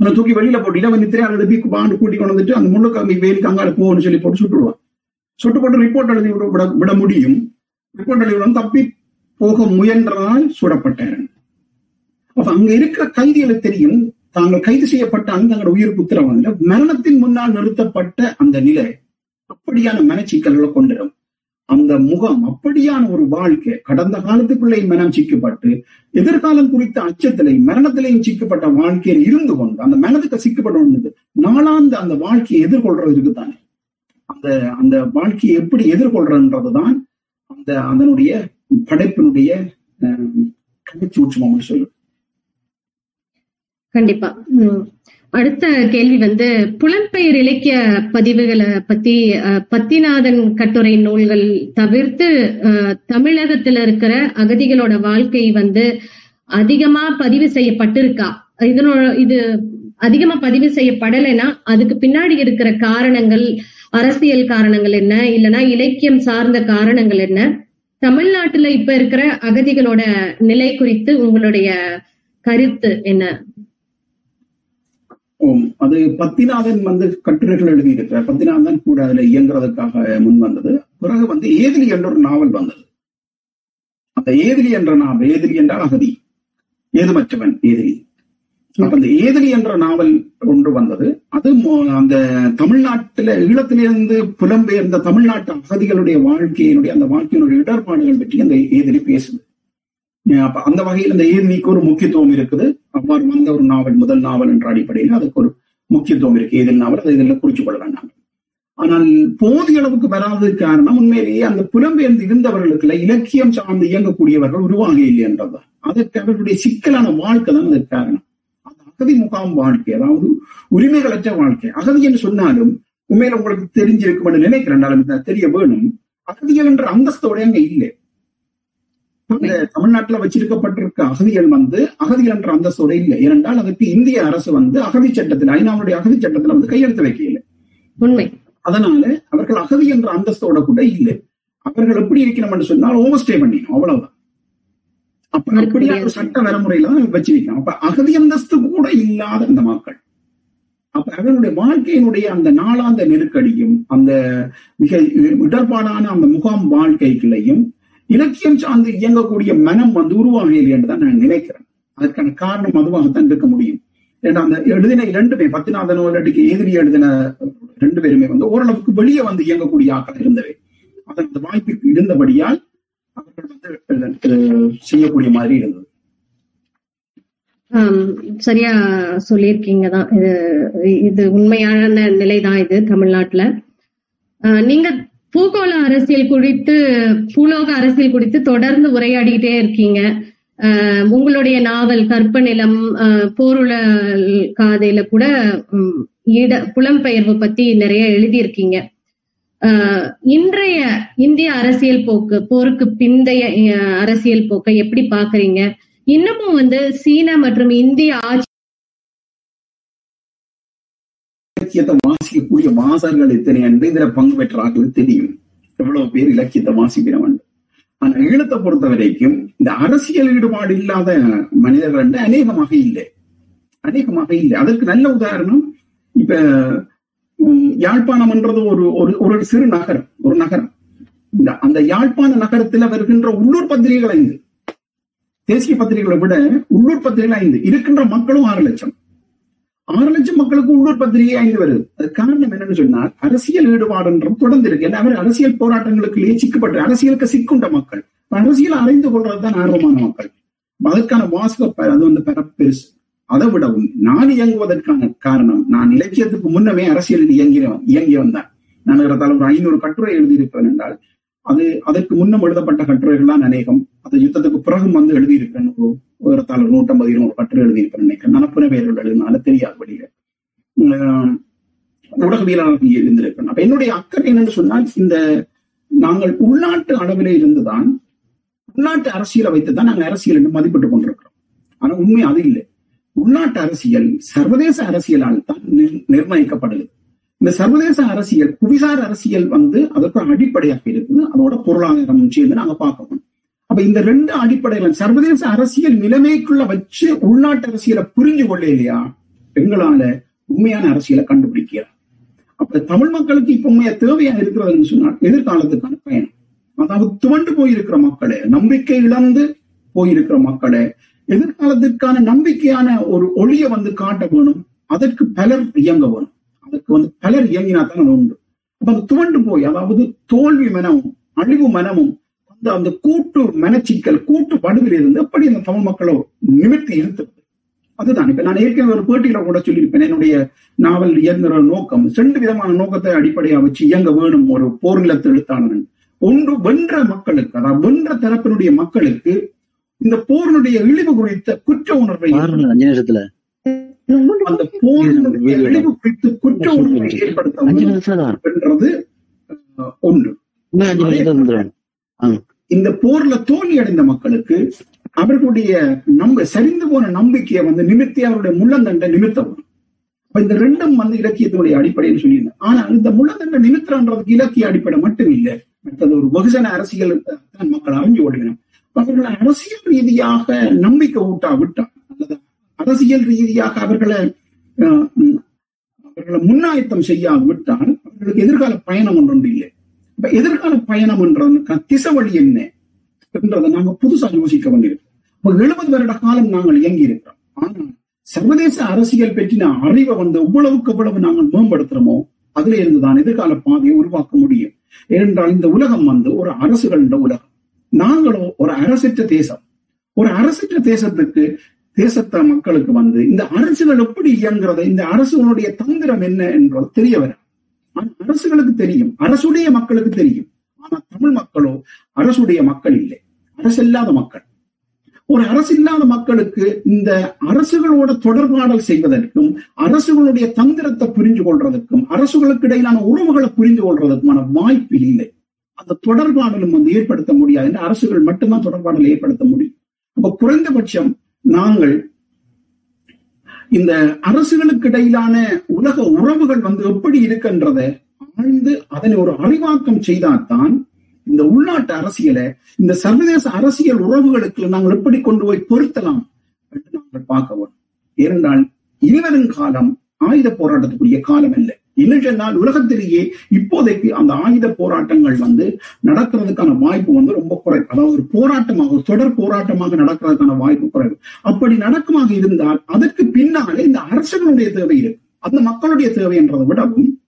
தூக்கி வெளியில போட்டு வந்து நித்திரையால் எழுப்பி பாண்டு கூட்டி கொண்டு வந்துட்டு அந்த அங்கே வேலுக்கு அங்கால போகணும்னு சொல்லி போட்டு சுட்டுடுவான் சுட்டு போட்டு ரிப்போர்ட் எழுதி விட விட முடியும். ரிப்போர்ட் எழுதி தப்பி போக முயன்றதால் சுடப்பட்டேன். அப்ப அங்க இருக்கிற கைதிகளுக்கு தெரியும். தாங்கள் கைது செய்யப்பட்ட அந்த தங்களோட உயிருக்கு உத்தரவாங்க மரணத்தின் முன்னால் நிறுத்தப்பட்ட அந்த நிலை அப்படியான மனச்சிக்கல்களை கொண்டிடும். அந்த முகம் அப்படியான ஒரு வாழ்க்கை கடந்த காலத்துக்குள்ளே மனம் சிக்கப்பட்டு எதிர்காலம் குறித்த அச்சத்திலையும் மரணத்திலையும் சிக்கப்பட்ட வாழ்க்கையில் இருந்து கொண்டு அந்த மனதுக்கு சிக்கப்பட்டு நாளாந்த அந்த வாழ்க்கையை எதிர்கொள்றதுக்கு தானே. அந்த அந்த வாழ்க்கையை எப்படி எதிர்கொள்றதுன்றதுதான் அந்த அதனுடைய படைப்பினுடைய கடைச்சி உச்சம் சொல்லுவோம் கண்டிப்பா. அடுத்த கேள்வி வந்து புலம்பெயர் இலக்கிய பதிவுகளை பத்தி பத்திநாதன் கட்டுரை நூல்கள் தவிர்த்து தமிழகத்துல இருக்கிற அகதிகளோட வாழ்க்கை வந்து அதிகமா பதிவு செய்யப்பட்டிருக்கா? இதனோட இது அதிகமா பதிவு செய்யப்படலைன்னா அதுக்கு பின்னாடி இருக்கிற காரணங்கள் அரசியல் காரணங்கள் என்ன? இல்லைன்னா இலக்கியம் சார்ந்த காரணங்கள் என்ன? தமிழ்நாட்டுல இப்ப இருக்கிற அகதிகளோட நிலை குறித்து உங்களுடைய கருத்து என்ன? அது பத்திநாதன் வந்து கட்டுரைகள் எழுதியிருக்கிறார். பத்திநாதன் கூட அதுல இயங்குறதுக்காக முன் வந்தது. பிறகு வந்து ஏதிலி என்ற ஒரு நாவல் வந்தது. அந்த ஏதிலி என்ற நாவல் ஏதிலி என்றால் அகதி. ஏதுமற்றவன் ஏதிலி. அப்ப அந்த ஏதிலி என்ற நாவல் ஒன்று வந்தது. அது அந்த தமிழ்நாட்டுல ஈழத்திலிருந்து புலம்பெயர்ந்த தமிழ்நாட்டு அகதிகளுடைய வாழ்க்கையினுடைய அந்த வாழ்க்கையினுடைய இடர்பாடுகள் பற்றி அந்த ஏதிலி பேசுது. அப்ப அந்த வகையில் இந்த ஏதிலிக்கு ஒரு முக்கியத்துவம் இருக்குது. அவ்வாறு வந்த ஒரு நாவல் முதல் நாவல் என்ற அடிப்படையில் அதுக்கு ஒரு முக்கியத்துவம் இருக்கு. ஏதில் நாவல் அதை இதில் குறிச்சு கொள்ள வேண்டாம். ஆனால் போதிய அளவுக்கு வராதது காரணம் உண்மையிலேயே அந்த புலம்பெயர்ந்து இருந்தவர்களுக்குள்ள இலக்கியம் சார்ந்து இயங்கக்கூடியவர்கள் உருவாக இல்லை என்றதுதான் அதற்கு அவர்களுடைய சிக்கலான வாழ்க்கை தான் அதற்கு காரணம். அந்த அகதி முகாம் வாழ்க்கை அதாவது உரிமைகளற்ற வாழ்க்கை. அகதி என்று சொன்னாலும் உண்மையில உங்களுக்கு தெரிஞ்சிருக்கும் என்று நினைக்கிறேன் தெரிய வேணும். அகதிகள் என்ற அந்தஸ்தோட அங்க இல்லை. இந்த தமிழ்நாட்டுல வச்சிருக்கப்பட்டிருக்க அகதிகள் வந்து அகதிகள் என்ற அந்தஸ்தோட இல்லை. ஏனென்றால் அதற்கு இந்திய அரசு வந்து அகதி சட்டத்தில் ஐநாவுடைய அகதி சட்டத்துல வந்து கையெழுத்து வைக்கல உண்மை. அதனால அவர்கள் அகதி என்ற அந்தஸ்தோட கூட இல்லை. அவர்கள் எப்படி இருக்கணும் என்று சொன்னால் ஓவர் ஸ்டே பண்ணிக்கணும் அவ்வளவுதான். அப்ப அப்படியான ஒரு சட்ட வரைமுறையில தான் வச்சிருக்கணும் அப்ப அகதி அந்தஸ்து கூட இல்லாத இந்த மக்கள். அப்ப அவனுடைய வாழ்க்கையினுடைய அந்த நாளாந்த நெருக்கடியும் அந்த மிக இடர்பாடான அந்த முகாம் வாழ்க்கைகளையும் இலக்கியம் சார்ந்து இயங்கக்கூடிய மனம் வந்து உருவாகவில்லை என்று தான் நான் நினைக்கிறேன். அதற்கான காரணம் அதுவாகத்தான் இருக்க முடியும். ஏன்னா அந்த எழுதின இரண்டுமே பத்திநாதன் இல்லாட்டிக்கு எதிரி எழுதின ரெண்டு பேருமே வந்து ஓரளவுக்கு வெளியே வந்து இயங்கக்கூடிய ஆக்கள் இருந்தவை. அதன் அந்த வாய்ப்பு இருந்தபடியால் அவர்கள் வந்து செய்யக்கூடிய மாதிரி இருந்தது. சரியா சொல்லியிருக்கீங்க தான். இது இது உண்மையான நிலைதான் இது தமிழ்நாட்டுல. நீங்க பூகோள அரசியல் குறித்து பூலோக அரசியல் குறித்து தொடர்ந்து உரையாடிக்கிட்டே இருக்கீங்க. உங்களுடைய நாவல் கற்பநிலம் நிலம் போருல காதையில கூட உம், இட புலம்பெயர்வு பத்தி நிறைய எழுதியிருக்கீங்க. இன்றைய இந்திய அரசியல் போக்கு போருக்கு பிந்தைய அரசியல் போக்கை எப்படி பாக்குறீங்க இன்னமும் வந்து சீன மற்றும் இந்திய ஆட்சி இலக்கியத்தை வாசிக்கக்கூடிய வாசகர்கள் எத்தனை என்று இதுல பங்கு பெற்றார்கள் தெரியும். எவ்வளவு பேர் இலக்கியத்தை வாசிக்கிறவன் ஆனா ஈழத்தை பொறுத்த வரைக்கும் இந்த அரசியல் ஈடுபாடு இல்லாத மனிதர்கள் என்று அநேகமாக இல்லை. அநேகமாக இல்லை. அதற்கு நல்ல உதாரணம் இப்ப உம், யாழ்ப்பாணம் ஒரு ஒரு ஒரு சிறு நகரம் ஒரு நகரம். இந்த அந்த யாழ்ப்பாண நகரத்துல வருகின்ற உள்ளூர் பத்திரிகைகள் ஐந்து. தேசிய பத்திரிகைகளை விட உள்ளூர் பத்திரிகைகள் ஐந்து. இருக்கின்ற மக்களும் ஆறு லட்சம். ஆறு லட்சம் மக்களுக்கு உள்ளூர் பத்திரிகை ஐந்து வருது. அது காரணம் என்னன்னு சொன்னால் அரசியல் ஈடுபாடுன்றது தொடர்ந்து இருக்கு ஏன்னா அவர் அரசியல் போராட்டங்களுக்குள்ளேயே சிக்கப்பட்டு அரசியலுக்கு சிக்குண்ட மக்கள். அரசியல் அறிந்து கொள்றதுதான் ஆர்வமான மக்கள். அதற்கான வாசக அது வந்து பெற பெருசு. அதை விடவும் நான் இயங்குவதற்கான காரணம் நான் இலக்கியத்துக்கு முன்னமே அரசியலில் இயங்கி இயங்கி வந்தேன் நான் ஏறத்தாழ ஒரு ஐநூறு கட்டுரை எழுதியிருப்பேன் என்றால் அது அதற்கு முன்னும் எழுதப்பட்ட கட்டுரைகள் தான் அநேகம். அது யுத்தத்துக்கு பிறகும் வந்து எழுதியிருப்பேன். ஒரு ஏறத்தாழ நூற்றம்பது இருநூறு கட்டுரை எழுதியிருப்பேன் நினைக்கிறேன். நனப்புன எழுதினால தெரியாது வெளியில. உம், ஊடகவியலாளர்கள் இருந்திருக்கேன் அப்ப என்னுடைய அக்கறை என்னன்னு சொன்னால் இந்த நாங்கள் உள்நாட்டு அளவிலே இருந்துதான் உள்நாட்டு அரசியலை வைத்துதான் நாங்கள் அரசியல் என்று மதிப்பிட்டுக் கொண்டிருக்கிறோம். ஆனா உண்மை அது இல்லை. உள்நாட்டு அரசியல் சர்வதேச அரசியலால் தான் நிர்ணயிக்கப்படுது இந்த சர்வதேச அரசியல் புவிசார் அரசியல் வந்து அதற்கு அடிப்படையாக இருக்குது. அதோட பொருளாதாரம் சேர்ந்து நாங்க பார்க்கணும். அப்ப இந்த ரெண்டு அடிப்படையில சர்வதேச அரசியல் நிலைமைக்குள்ள வச்சு உள்நாட்டு அரசியலை புரிஞ்சு கொள்ள இல்லையா பெண்களால உண்மையான அரசியலை கண்டுபிடிக்கிறார் அப்ப தமிழ் மக்களுக்கு இப்ப உண்மையா தேவையா இருக்கிறதுன்னு சொன்னால் எதிர்காலத்துக்கான பயணம். அதாவது துவண்டு போயிருக்கிற மக்களே நம்பிக்கை இழந்து போயிருக்கிற மக்களே எதிர்காலத்திற்கான நம்பிக்கையான ஒரு ஒளியை வந்து காட்ட வேணும். அதற்கு பலர் இயங்க வேணும். அதுக்கு வந்து பலர் இயங்கினா தான் உண்டு அப்ப அது துவண்டு போய் அதாவது தோல்வி மனமும் அழிவு மனமும் அந்த அந்த கூட்டு மனச்சிக்கல் கூட்டு படுவில் இருந்து எப்படி அந்த தமிழ் மக்களை நிமிர்த்தி இருந்தது அதுதான். இப்ப நான் ஏற்கனவே ஒரு பேட்டியில கூட சொல்லியிருப்பேன். என்னுடைய நாவல் இயங்குற நோக்கம் ரெண்டு விதமான நோக்கத்தை அடிப்படையா வச்சு இயங்க வேணும் ஒரு போர் நிலத்து எழுத்தாளன் ஒன்று வென்ற மக்களுக்கு அதாவது வென்ற தரப்பினுடைய மக்களுக்கு இந்த போரினுடைய இழிவு குறித்த குற்ற உணர்வை அஞ்சு அந்த குற்ற ஒன்று. இந்த போர்ல தோல்வி அடைந்த மக்களுக்கு அவர்களுடைய நம்ப சரிந்து போன நம்பிக்கையை வந்து நிமித்தி அவருடைய முள்ளந்தண்டை நிமித்தவும் அப்ப இந்த ரெண்டும் வந்து இலக்கியத்தினுடைய அடிப்படைன்னு சொல்லியிருந்தேன் ஆனா இந்த முள்ளந்தண்டை நிமித்தம்ன்றதுக்கு இலக்கிய அடிப்படை மட்டும் இல்லை. மற்றது ஒரு வெகுஜன அரசியல் மக்கள் அறிஞ்சு கொள்கிறோம் அவர்களை அரசியல் ரீதியாக நம்பிக்கை ஊட்டா விட்டா அல்லது அரசியல் ரீதியாக அவர்களை அவர்களை முன்னாயத்தம் செய்யாவிட்டால் அவர்களுக்கு எதிர்கால பயணம் ஒன்றும் இல்லை. இப்ப எதிர்கால பயணம் என்றதுக்கு திசை வழி என்ன என்றதை நாங்க புதுசா யோசிக்க வந்திருக்கோம் இப்ப எழுபது வருட காலம் நாங்கள் இயங்கி இருக்கிறோம் ஆனால் சர்வதேச அரசியல் பற்றின அறிவை வந்து எவ்வளவுக்கு எவ்வளவு நாங்கள் மேம்படுத்துறோமோ அதுல இருந்துதான் எதிர்கால பாதையை உருவாக்க முடியும். ஏனென்றால் இந்த உலகம் வந்து ஒரு அரசுகளின் உலகம். நாங்களும் ஒரு அரசற்ற தேசம். ஒரு அரசற்ற தேசத்துக்கு தேசத்த மக்களுக்கு வந்து இந்த அரசுகள் எப்படி இயங்குறது இந்த அரசுகளுடைய தந்திரம் என்ன என்றது தெரிய வரும். அரசுகளுக்கு தெரியும் அரசுடைய மக்களுக்கு தெரியும். ஆனா தமிழ் மக்களோ அரசுடைய மக்கள் இல்லை. அரசு இல்லாத மக்கள். ஒரு அரசு இல்லாத மக்களுக்கு இந்த அரசுகளோட தொடர்பாடல் செய்வதற்கும் அரசுகளுடைய தந்திரத்தை புரிஞ்சு கொள்றதுக்கும் அரசுகளுக்கு இடையிலான உறவுகளை புரிந்து கொள்றதுக்குமான வாய்ப்பு இல்லை. அந்த தொடர்பாடலும் வந்து ஏற்படுத்த முடியாது. அரசுகள் மட்டும்தான் தொடர்பாடல் ஏற்படுத்த முடியும். அப்ப குறைந்தபட்சம் நாங்கள் இந்த அரசுகளுக்கு இடையிலான உலக உறவுகள் வந்து எப்படி இருக்கின்றதை ஆழ்ந்து அதனை ஒரு அறிவாக்கம் செய்தால்தான் இந்த உள்நாட்டு அரசியலை இந்த சர்வதேச அரசியல் உறவுகளுக்கு நாங்கள் எப்படி கொண்டு போய் பொருத்தலாம் என்று நாங்கள் பார்க்க வேண்டும். ஏனென்றால் இனிவரும் காலம் ஆயுத போராட்டத்துக்குரிய காலம் இல்லை இல்லைன்னால் உலகத்திலேயே இப்போதைக்கு அந்த ஆயுத போராட்டங்கள் வந்து நடக்கிறதுக்கான வாய்ப்பு வந்து ரொம்ப குறைவு அதாவது ஒரு போராட்டமாக ஒரு தொடர் போராட்டமாக நடக்கிறதுக்கான வாய்ப்பு குறைவு. அப்படி நடக்குமாக இருந்தால் அதற்கு பின்னாலே இந்த அரசுகளுடைய தேவை இருக்கு. அந்த மக்களுடைய தேவை என்றதை விடவும்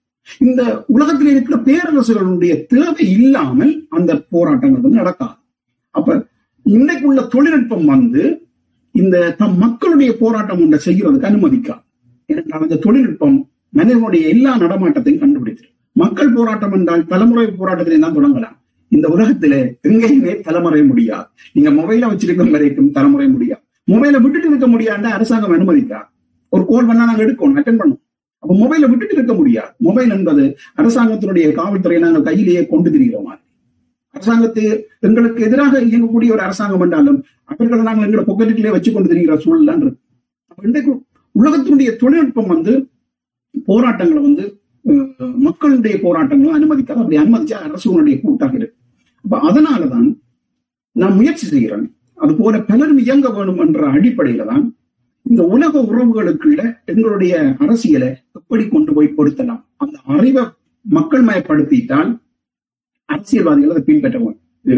இந்த உலகத்தில் இருக்கிற பேரரசுகளுடைய தேவை இல்லாமல் அந்த போராட்டங்கள் வந்து நடக்காது. அப்ப இன்னைக்குள்ள தொழில்நுட்பம் வந்து இந்த தம் மக்களுடைய போராட்டம் ஒன்றை செய்யறதுக்கு அனுமதிக்காது. ஏனென்றால் அந்த தொழில்நுட்பம் மனிதனுடைய எல்லா நடமாட்டத்தையும் கண்டுபிடித்து மக்கள் போராட்டம் என்றால் தலைமுறை போராட்டத்திலே தான் தொடங்கலாம். இந்த உலகத்துல எங்கேயுமே தலைமுறை முடியாது. நீங்க மொபைல வச்சிருக்கும் வரைக்கும் தலைமுறை முடியாது. மொபைலை விட்டுட்டு இருக்க முடியாதுன்னா அரசாங்கம் அனுமதிக்கா? ஒரு கோல் பண்ணா நாங்க எடுக்கணும் அட்டன் பண்ணும் அப்ப மொபைலை விட்டுட்டு இருக்க முடியாது. மொபைல் என்பது அரசாங்கத்தினுடைய காவல்துறையை நாங்கள் கையிலேயே கொண்டு திரிகிற மாதிரி. அரசாங்கத்து எங்களுக்கு எதிராக இயங்கக்கூடிய ஒரு அரசாங்கம் என்றாலும் அவர்களை நாங்கள் எங்களை பொக்கெட்டுக்குள்ளே வச்சு கொண்டு திரிகிற சூழல் இருக்கு. இன்றைக்கு உலகத்தினுடைய தொழில்நுட்பம் வந்து போராட்டங்களை வந்து மக்களுடைய போராட்டங்களும் அனுமதிக்காது அப்படி அனுமதிச்சா அரசுடைய கூட்டாக இருக்கு. அப்ப அதனாலதான் நான் முயற்சி செய்கிறேன் அது போல பலரும் இயங்க வேணும் என்ற அடிப்படையில தான் இந்த உலக உறவுகளுக்குள்ள எங்களுடைய அரசியலை எப்படி கொண்டு போய் பொருத்தலாம்? அந்த அறிவை மக்கள் மயப்படுத்திட்டால் அரசியல்வாதிகள் அதை பின்பற்றவும் அது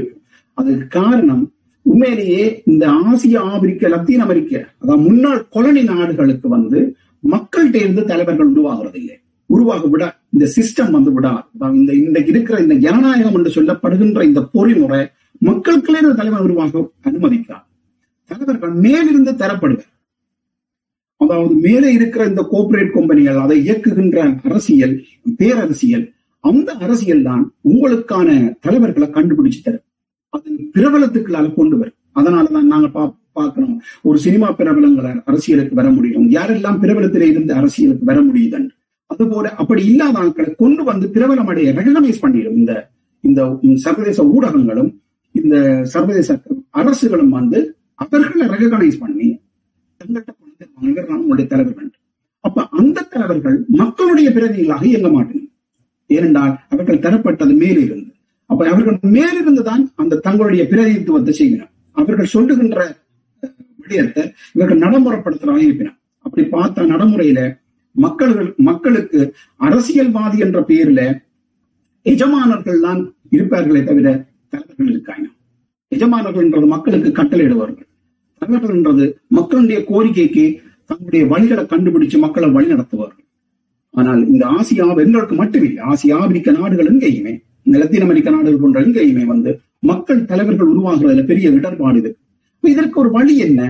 அதுக்கு காரணம் உண்மையிலேயே இந்த ஆசிய ஆப்பிரிக்க லத்தீன் அமெரிக்க அதாவது முன்னாள் கொலனி நாடுகளுக்கு வந்து மக்கள்கிட்ட இருந்து தலைவர்கள் உருவாகிறது இல்லை உருவாக விட இந்த சிஸ்டம் வந்து விட இந்த இன்றைக்கு இருக்கிற இந்த ஜனநாயகம் என்று சொல்லப்படுகின்ற இந்த பொறிமுறை மக்களுக்குள்ளே இந்த தலைவர் உருவாக அனுமதிக்கிறார் தலைவர்கள் மேலிருந்து தரப்படுவர். அதாவது மேலே இருக்கிற இந்த கோஆபரேட் கம்பெனிகள் அதை இயக்குகின்ற அரசியல் பேரரசியல் அந்த அரசியல் தான் உங்களுக்கான தலைவர்களை கண்டுபிடிச்சு தரும். அது பிரபலத்துக்குள்ளால கொண்டு வரும். அதனாலதான் நாங்க பார்க்கணும். ஒரு சினிமா பிரபலங்களை அரசியலுக்கு வர முடியும். யாரெல்லாம் பிரபலத்திலே இருந்து அரசியலுக்கு வர முடியுதன்? அதுபோல அப்படி இல்லாத ஆட்களை கொண்டு வந்து பிரபலம் அடைய ரெகனமைஸ் பண்ணிடும். இந்த இந்த சர்வதேச ஊடகங்களும் இந்த சர்வதேச அரசுகளும் வந்து அவர்களை ரெகனைஸ் பண்ணி தங்கள்கிட்ட கொண்டு வருவாங்க. இவர் தலைவர்கள். அப்ப அந்த தலைவர்கள் மக்களுடைய பிரதிநிதிகளாக இயங்க மாட்டேன். ஏனென்றால் அவர்கள் தரப்பட்டது மேலிருந்து. அப்ப அவர்கள் மேலிருந்து தான் அந்த தங்களுடைய பிரதிநிதித்துவத்தை செய்கிறார் அவர்கள் சொல்லுகின்ற அஹ், இவர்கள் நடைமுறைப்படுத்துறவங்க இருப்பினர் அப்படி பார்த்த நடைமுறையில மக்கள்கள் மக்களுக்கு அரசியல்வாதி என்ற பெயர்ல எஜமானர்கள் தான் இருப்பார்களே தவிர தலைவர்கள் இருக்காங்க. எஜமானர்கள் என்றது மக்களுக்கு கட்டளையிடுவார்கள். தலைவர்கள் என்றது மக்களுடைய கோரிக்கைக்கு தங்களுடைய வழிகளை கண்டுபிடிச்சு மக்களை வழி நடத்துவார்கள். ஆனால் இந்த ஆசியா எங்களுக்கு மட்டுமில்லை. ஆசியா ஆப்பிரிக்க நாடுகள் எங்கேயுமே இந்த லத்தீன் அமெரிக்க நாடுகள் போன்ற எங்கேயுமே வந்து மக்கள் தலைவர்கள் உருவாகிறதுல பெரிய இடர்பாடு இருக்கு இதற்கு ஒரு வழி என்ன?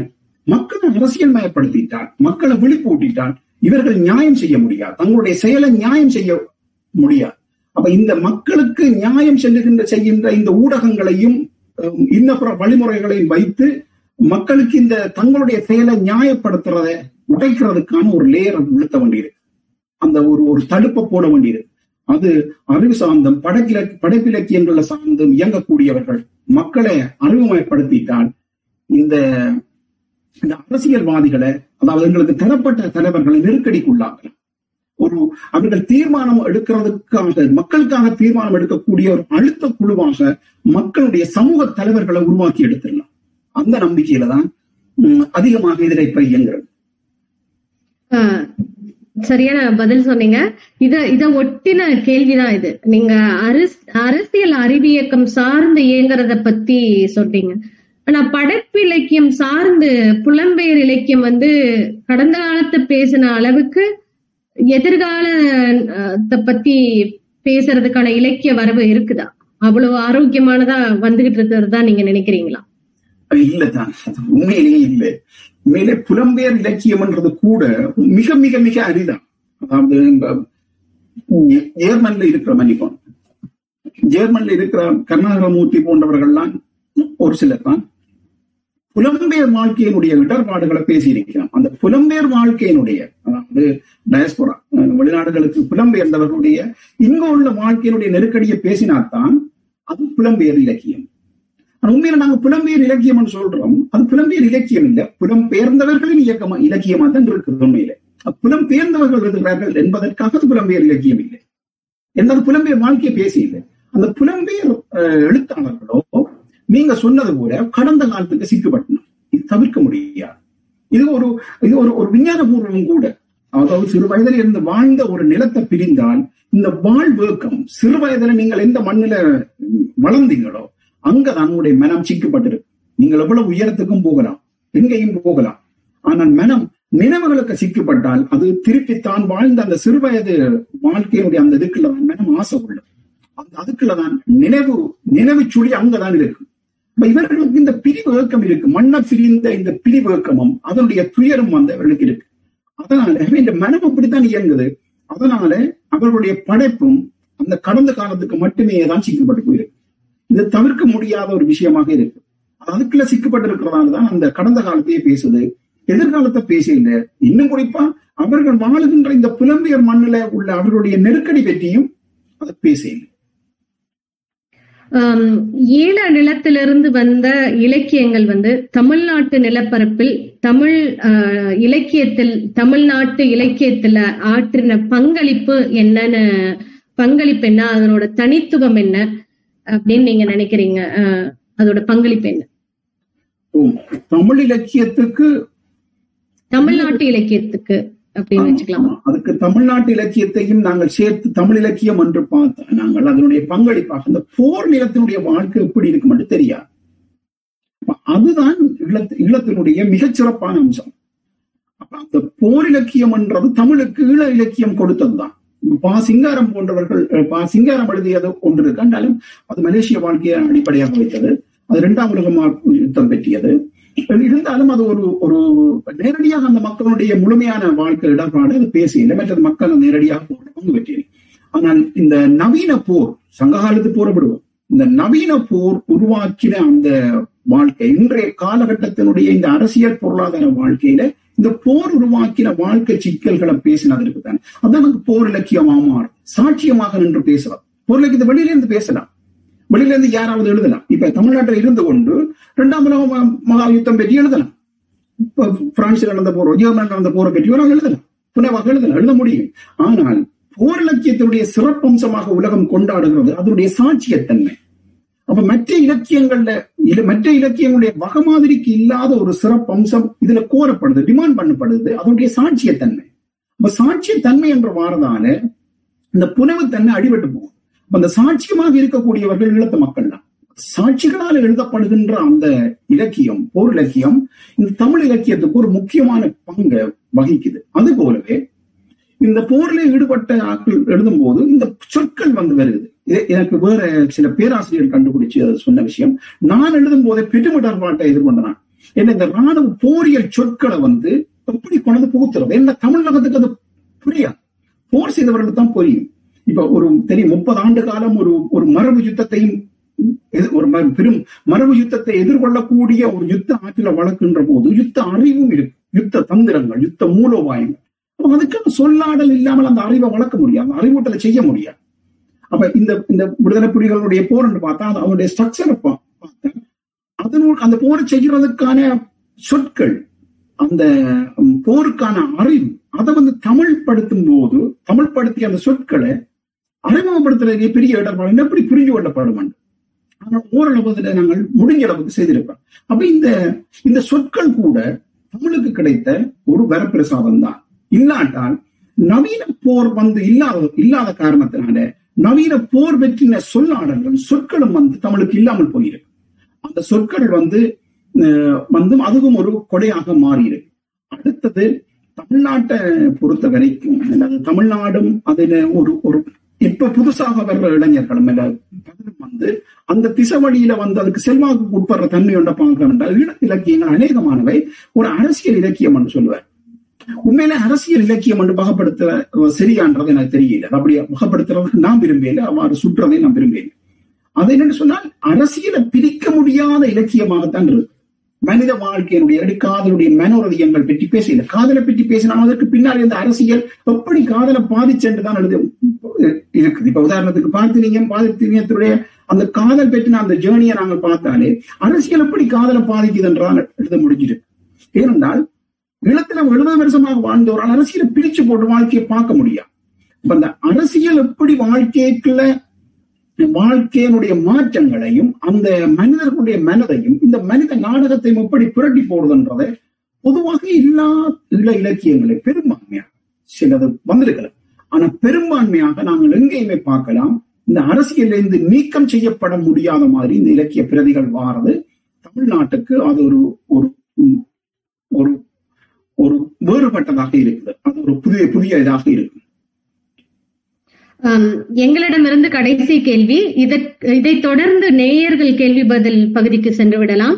மக்களை அரசியல் மயப்படுத்திட்டால் மக்களை விழிப்பூட்டிட்டால் இவர்கள் நியாயம் செய்ய முடியாது. தங்களுடைய செயலை நியாயம் செய்ய முடியாது. அப்ப இந்த மக்களுக்கு நியாயம் செல்லுகின்ற செய்கின்ற இந்த ஊடகங்களையும் இன்னப்புற வழிமுறைகளையும் வைத்து மக்களுக்கு இந்த தங்களுடைய செயலை நியாயப்படுத்துறத உடைக்கிறதுக்கான ஒரு லேயர் விழுத்த வேண்டியிருக்கு. அந்த ஒரு ஒரு தடுப்பை போட வேண்டியது அது அறிவு சார்ந்தும் படைப்பில படைப்பிலக்கியங்களை சார்ந்தும் இயங்கக்கூடியவர்கள் மக்களை அறிவுமயப்படுத்திட்டால் இந்த இந்த அரசியல்வாதிகளை அதாவது எங்களுக்கு தரப்பட்ட தலைவர்களை நெருக்கடிக்குள்ளாகலாம் ஒரு அவர்கள் தீர்மானம் எடுக்கிறதுக்காக மக்களுக்காக தீர்மானம் எடுக்கக்கூடிய ஒரு அழுத்த குழுவாக மக்களுடைய சமூக தலைவர்களை உருவாக்கி எடுத்துடலாம். அந்த நம்பிக்கையில தான் அதிகமாக இதில் இப்ப இயங்குறது. ஆஹ் சரியான பதில் சொன்னீங்க. இத இத ஒட்டின கேள்விதான் இது. நீங்க அரசு அரசியல் அறிவியக்கம் சார்ந்து இயங்குறத பத்தி சொன்னீங்க. ஆனா படைப்பு இலக்கியம் சார்ந்து புலம்பெயர் இலக்கியம் வந்து கடந்த காலத்தை பேசின அளவுக்கு எதிர்காலத்தை பத்தி பேசுறதுக்கான இலக்கிய வரவு இருக்குதா? அவ்வளவு ஆரோக்கியமானதா வந்துகிட்டு இருக்கிறதா நீங்க நினைக்கிறீங்களா? இல்லதான். உண்மையிலேயே இல்லை. மேலே புலம்பெயர் இலக்கியம்ன்றது கூட மிக மிக மிக அரிதான். அதாவது இந்த இருக்கிற மன்னிப்போம். ஜேர்மன்ல இருக்கிற கருணாகரமூர்த்தி போன்றவர்கள்லாம் ஒரு சிலர் தான். புலம்பெயர் வாழ்க்கையினுடைய இடர்பாடுகளை பேசியிருக்கிறோம். அந்த புலம்பெயர் வாழ்க்கையினுடைய அதாவது டயஸ்போரா வெளிநாடுகளுக்கு புலம்பெயர்ந்தவர்களுடைய இங்க உள்ள வாழ்க்கையினுடைய நெருக்கடியை பேசினால்தான் அது புலம்பெயர் இலக்கியம். ஆனா உண்மையில நாங்க புலம்பெயர் இலக்கியம்னு சொல்றோம். அது புலம்பெயர் இலக்கியம் இல்ல. புலம்பெயர்ந்தவர்களின் இயக்கமா இலக்கியமா தான் இருக்குது உண்மையில. புலம்பெயர்ந்தவர்கள் இருக்கிறார்கள் என்பதற்காக அது புலம்பெயர் இலக்கியம் இல்லை. என்ன புலம்பெயர் வாழ்க்கையை பேசி இல்லை அந்த புலம்பெயர் அஹ், எழுத்தாளர்களோ நீங்க சொன்னது போல கடந்த காலத்துக்கு சிக்கப்பட்டணும் இது தவிர்க்க முடியாது. இது ஒரு இது ஒரு ஒரு விஞ்ஞானபூர்வம் கூட. அதாவது சிறு வயதில் இருந்து வாழ்ந்த ஒரு நிலத்தை பிரிந்தால் இந்த வாழ்வேக்கம் சிறு வயதுல நீங்கள் எந்த மண்ணில வளர்ந்தீங்களோ அங்கதான் உங்களுடைய மனம் சிக்கப்பட்டிருக்கு நீங்கள் எவ்வளவு உயரத்துக்கும் போகலாம் எங்கேயும் போகலாம். ஆனால் மனம் நினைவுகளுக்கு சிக்கப்பட்டால் அது திருப்பி தான் வாழ்ந்த அந்த சிறுவயது வாழ்க்கையினுடைய அந்த இதுக்குள்ளதான் மனம் ஆசை உள்ளது. அந்த அதுக்குள்ளதான் நினைவு நினைவு சுழி அங்கதான் இருக்கு. இவர்களுக்கு இந்த பிரிவு ஏக்கம் இருக்கு. மண்ணை பிரிந்த இந்த பிரிவு ஏக்கமும் அதனுடைய துயரும் வந்து அவர்களுக்கு இருக்கு. அதனால இந்த மனம் அப்படித்தான் இயங்குது. அதனால அவர்களுடைய படைப்பும் அந்த கடந்த காலத்துக்கு மட்டுமே தான் சிக்கப்பட்டு போயிருக்கு. இது தவிர்க்க முடியாத ஒரு விஷயமாக இருக்கு. அதுக்குள்ள சிக்கப்பட்டிருக்கிறதால தான் அந்த கடந்த காலத்தையே பேசுது. எதிர்காலத்தை பேசல இன்னும் குறிப்பா அவர்கள் வாழுகின்ற இந்த புலம்பெயர் மண்ணில உள்ள அவர்களுடைய நெருக்கடி பற்றியும் அது பேசல ஈழ நிலத்திலிருந்து வந்த இலக்கியங்கள் வந்து தமிழ்நாட்டு நிலப்பரப்பில் தமிழ் இலக்கியத்தில் தமிழ்நாட்டு இலக்கியத்துல ஆற்றின பங்களிப்பு என்னன்னு பங்களிப்பு என்ன? அதனோட தனித்துவம் என்ன? அப்படின்னு நீங்க நினைக்கிறீங்க. அதோட பங்களிப்பு என்ன? தமிழ் இலக்கியத்துக்கு தமிழ்நாட்டு இலக்கியத்துக்கு. அதுக்கு தமிழ்நாட்டு இலக்கியத்தையும் நாங்கள் சேர்த்து தமிழ் இலக்கியம் என்று பார்த்த நாங்கள் அதனுடைய பங்களிப்பாக இந்த போர் நிலத்தினுடைய வாழ்க்கை எப்படி இருக்கும் என்று தெரியாது. அதுதான் ஈழத்து ஈழத்தினுடைய மிகச்சிறப்பான அம்சம். அப்ப அந்த போர் இலக்கியம் என்றது தமிழுக்கு ஈழ இலக்கியம் கொடுத்ததுதான். பா சிங்காரம் போன்றவர்கள் பா சிங்காரம் எழுதியது ஒன்று இருக்கு என்றாலும் அது மலேசிய வாழ்க்கையை அடிப்படையாக வைத்தது. அது இரண்டாம் உலக யுத்தம் பற்றியது. இருந்தாலும் அது ஒரு ஒரு நேரடியாக அந்த மக்களுடைய முழுமையான வாழ்க்கை இடர்பாடு அது பேசல மற்றது மக்கள் நேரடியாக பங்கு பெற்றியது ஆனால் இந்த நவீன போர் சங்ககாலத்து போரை விடுவோம் இந்த நவீன போர் உருவாக்கின அந்த வாழ்க்கை இன்றைய காலகட்டத்தினுடைய இந்த அரசியல் பொருளாதார வாழ்க்கையில இந்த போர் உருவாக்கின வாழ்க்கை சிக்கல்களை பேசினது இருக்குதான் அதான் நமக்கு போர் இலக்கியமா மாறும். சாட்சியமாக நின்று பேசலாம். போர் இலக்கியத்தை வெளியிலிருந்து பேசலாம். வெளியில இருந்து யாராவது எழுதலாம். இப்ப தமிழ்நாட்டில் இருந்து கொண்டு இரண்டாம் உலக மகா யுத்தம் பற்றி எழுதலாம். இப்ப பிரான்சில் நடந்த போர் ஜெர்மன் நடந்த போரை பற்றி ஒரு எழுதலாம். புனவாக எழுதலாம். எழுத முடியும். ஆனால் போர் இலக்கியத்தினுடைய சிறப்பம்சமாக உலகம் கொண்டாடுகிறது. அதனுடைய சாட்சியத்தன்மை. அப்ப மற்ற இலக்கியங்கள்ல இல்ல மற்ற இலக்கியங்களுடைய வகமாதிரிக்கு இல்லாத ஒரு சிறப்பம்சம் இதுல கோரப்படுது டிமாண்ட் பண்ணப்படுது. அதனுடைய சாட்சியத்தன்மை. அப்ப சாட்சியத்தன்மை என்ற வாரதால இந்த புனவுத்தன்மை அடிபட்டு போகும் அந்த சாட்சியமாக இருக்கக்கூடியவர்கள் ஈழத்து மக்கள் தான் சாட்சிகளால் எழுதப்படுகின்ற அந்த இலக்கியம் போர் இலக்கியம் இந்த தமிழ் இலக்கியத்துக்கு ஒரு முக்கியமான பங்கை வகிக்குது. அது போலவே இந்த போர்ல ஈடுபட்ட ஆட்கள் எழுதும் போது இந்த சொற்கள் வந்து வருது. எனக்கு வேற சில பேராசிரியர் கண்டுபிடிச்சு அது சொன்ன விஷயம். நான் எழுதும் போதே பெருமிடர்பாட்டை எதிர்கொண்டேன் என்ன இந்த ராணுவ போரியல் சொற்களை வந்து எப்படி கொண்டு புகுத்துறது? என்ன தமிழகத்துக்கு அது புரியாது. போர் செய்தவர்களுக்கு தான் புரியும். இப்ப ஒரு தெரியும் முப்பது ஆண்டு காலம் ஒரு ஒரு மரபு யுத்தத்தையும் ஒரு பெரும் மரபு யுத்தத்தை எதிர்கொள்ளக்கூடிய ஒரு யுத்த ஆற்றில வளர்க்கின்ற போது யுத்த அறிவும் இருக்கு யுத்த தந்திரங்கள் யுத்த மூலோபாயங்கள். அப்ப அதுக்கான சொல்லாடல் இல்லாமல் அந்த அறிவை வளர்க்க முடியாது அந்த அறிவூட்டலை செய்ய முடியாது. அப்ப இந்த இந்த விடுதலை புலிகளுடைய போர் என்று பார்த்தா அது அவனுடைய ஸ்ட்ரக்சரை பார்த்தா அதனோடு அந்த போரை செய்யறதுக்கான சொற்கள் அந்த போருக்கான அறிவு அதை வந்து தமிழ் படுத்தும் போது தமிழ் படுத்திய அந்த சொற்களை அறிமுகப்படுத்துறதுக்கு பெரிய இடர்பாடு எப்படி புரிஞ்சு கொள்ளப்படும் என்று. ஆனால் ஓரளவுல நாங்கள் முடிஞ்ச அளவுக்கு செய்திருப்போம் அப்ப இந்த இந்த சொற்கள் கூட தமிழுக்கு கிடைத்த ஒரு வரப்பிரசாதம் தான். இல்லாட்டால் நவீன போர் வந்து இல்லாத இல்லாத காரணத்தினால நவீன போர் வெற்றின சொல்லாடலும் சொற்களும் வந்து தமிழுக்கு இல்லாமல் போயிருக்கு. அந்த சொற்கள் வந்து அஹ், வந்து அதுவும் ஒரு கொடையாக மாறியிருக்கு. அடுத்தது தமிழ்நாட்டை பொறுத்த வரைக்கும் தமிழ்நாடும் அதில் ஒரு ஒரு இப்ப புதுசாக வர்ற இளைஞர்களும் இல்ல பலரும் வந்து அந்த திசை வழியில வந்து அதுக்கு செல்வாக்கு உட்படுற தன்மை ஒன்றை பார்க்கணும் ஈழ இலக்கியங்கள் அநேகமானவை. ஒரு அரசியல் இலக்கியம் என்று சொல்லுவார். உண்மையில அரசியல் இலக்கியம் என்று வகைப்படுத்துற அஹ், சரியான்றது எனக்கு தெரியல. அது அப்படி வகைப்படுத்துறதுக்கு நான் விரும்பல அவ்வாறு சுற்றுறதை நான் விரும்பல அது என்னன்னு சொன்னால் அரசியலை பிரிக்க முடியாத இலக்கியமாகத்தான் இருக்கு. மனித வாழ்க்கையினுடைய இல்லாட்டி காதலுடைய மனோரதியங்கள் பற்றி பேசல காதலை பற்றி பேசினால் அதற்கு பின்னால் இருந்த அரசியல் எப்படி காதலை பாதிச்சென்று தான் எழுத இருக்குது. இப்ப உதாரணத்துக்கு பார்த்தீங்க பாதித்தீங்கத்துடைய அந்த காதல் பற்றின அந்த ஜேர்னியை நாங்கள் பார்த்தாலே அரசியல் எப்படி காதலை பாதிக்குது என்றால் எழுத முடிஞ்சிருக்கு. ஏனென்றால் நிலத்துல எழுபது வருஷமாக வாழ்ந்தவரால் அரசியலை பிரிச்சு போட்டு வாழ்க்கையை பார்க்க முடியாது. அந்த அரசியல் எப்படி வாழ்க்கைக்குள்ள வாழ்க்கையினுடைய மாற்றங்களையும் அந்த மனிதர்களுடைய மனதையும் இந்த மனித நாடகத்தையும் எப்படி புரட்டி போடுதுன்றதை பொதுவாக எல்லா இள இலக்கியங்களை பெரும்பான்மையாக சிலது வந்திருக்கலாம் ஆனா பெரும்பான்மையாக நாங்கள் எங்கேயுமே பார்க்கலாம். இந்த அரசியலிருந்து நீக்கம் செய்யப்பட முடியாத மாதிரி இந்த இலக்கிய பிரதிகள் வாரது. தமிழ்நாட்டுக்கு அது ஒரு ஒரு ஒரு ஒரு வேறுபட்டதாக இருக்குது. அது ஒரு புதிய புதிய இதாக இருக்குது. எங்களிடமிருந்து கடைசி கேள்வி. இதை இதைத் தொடர்ந்து நேயர்கள் கேள்வி பதில் பகுதிக்கு சென்று விடலாம்.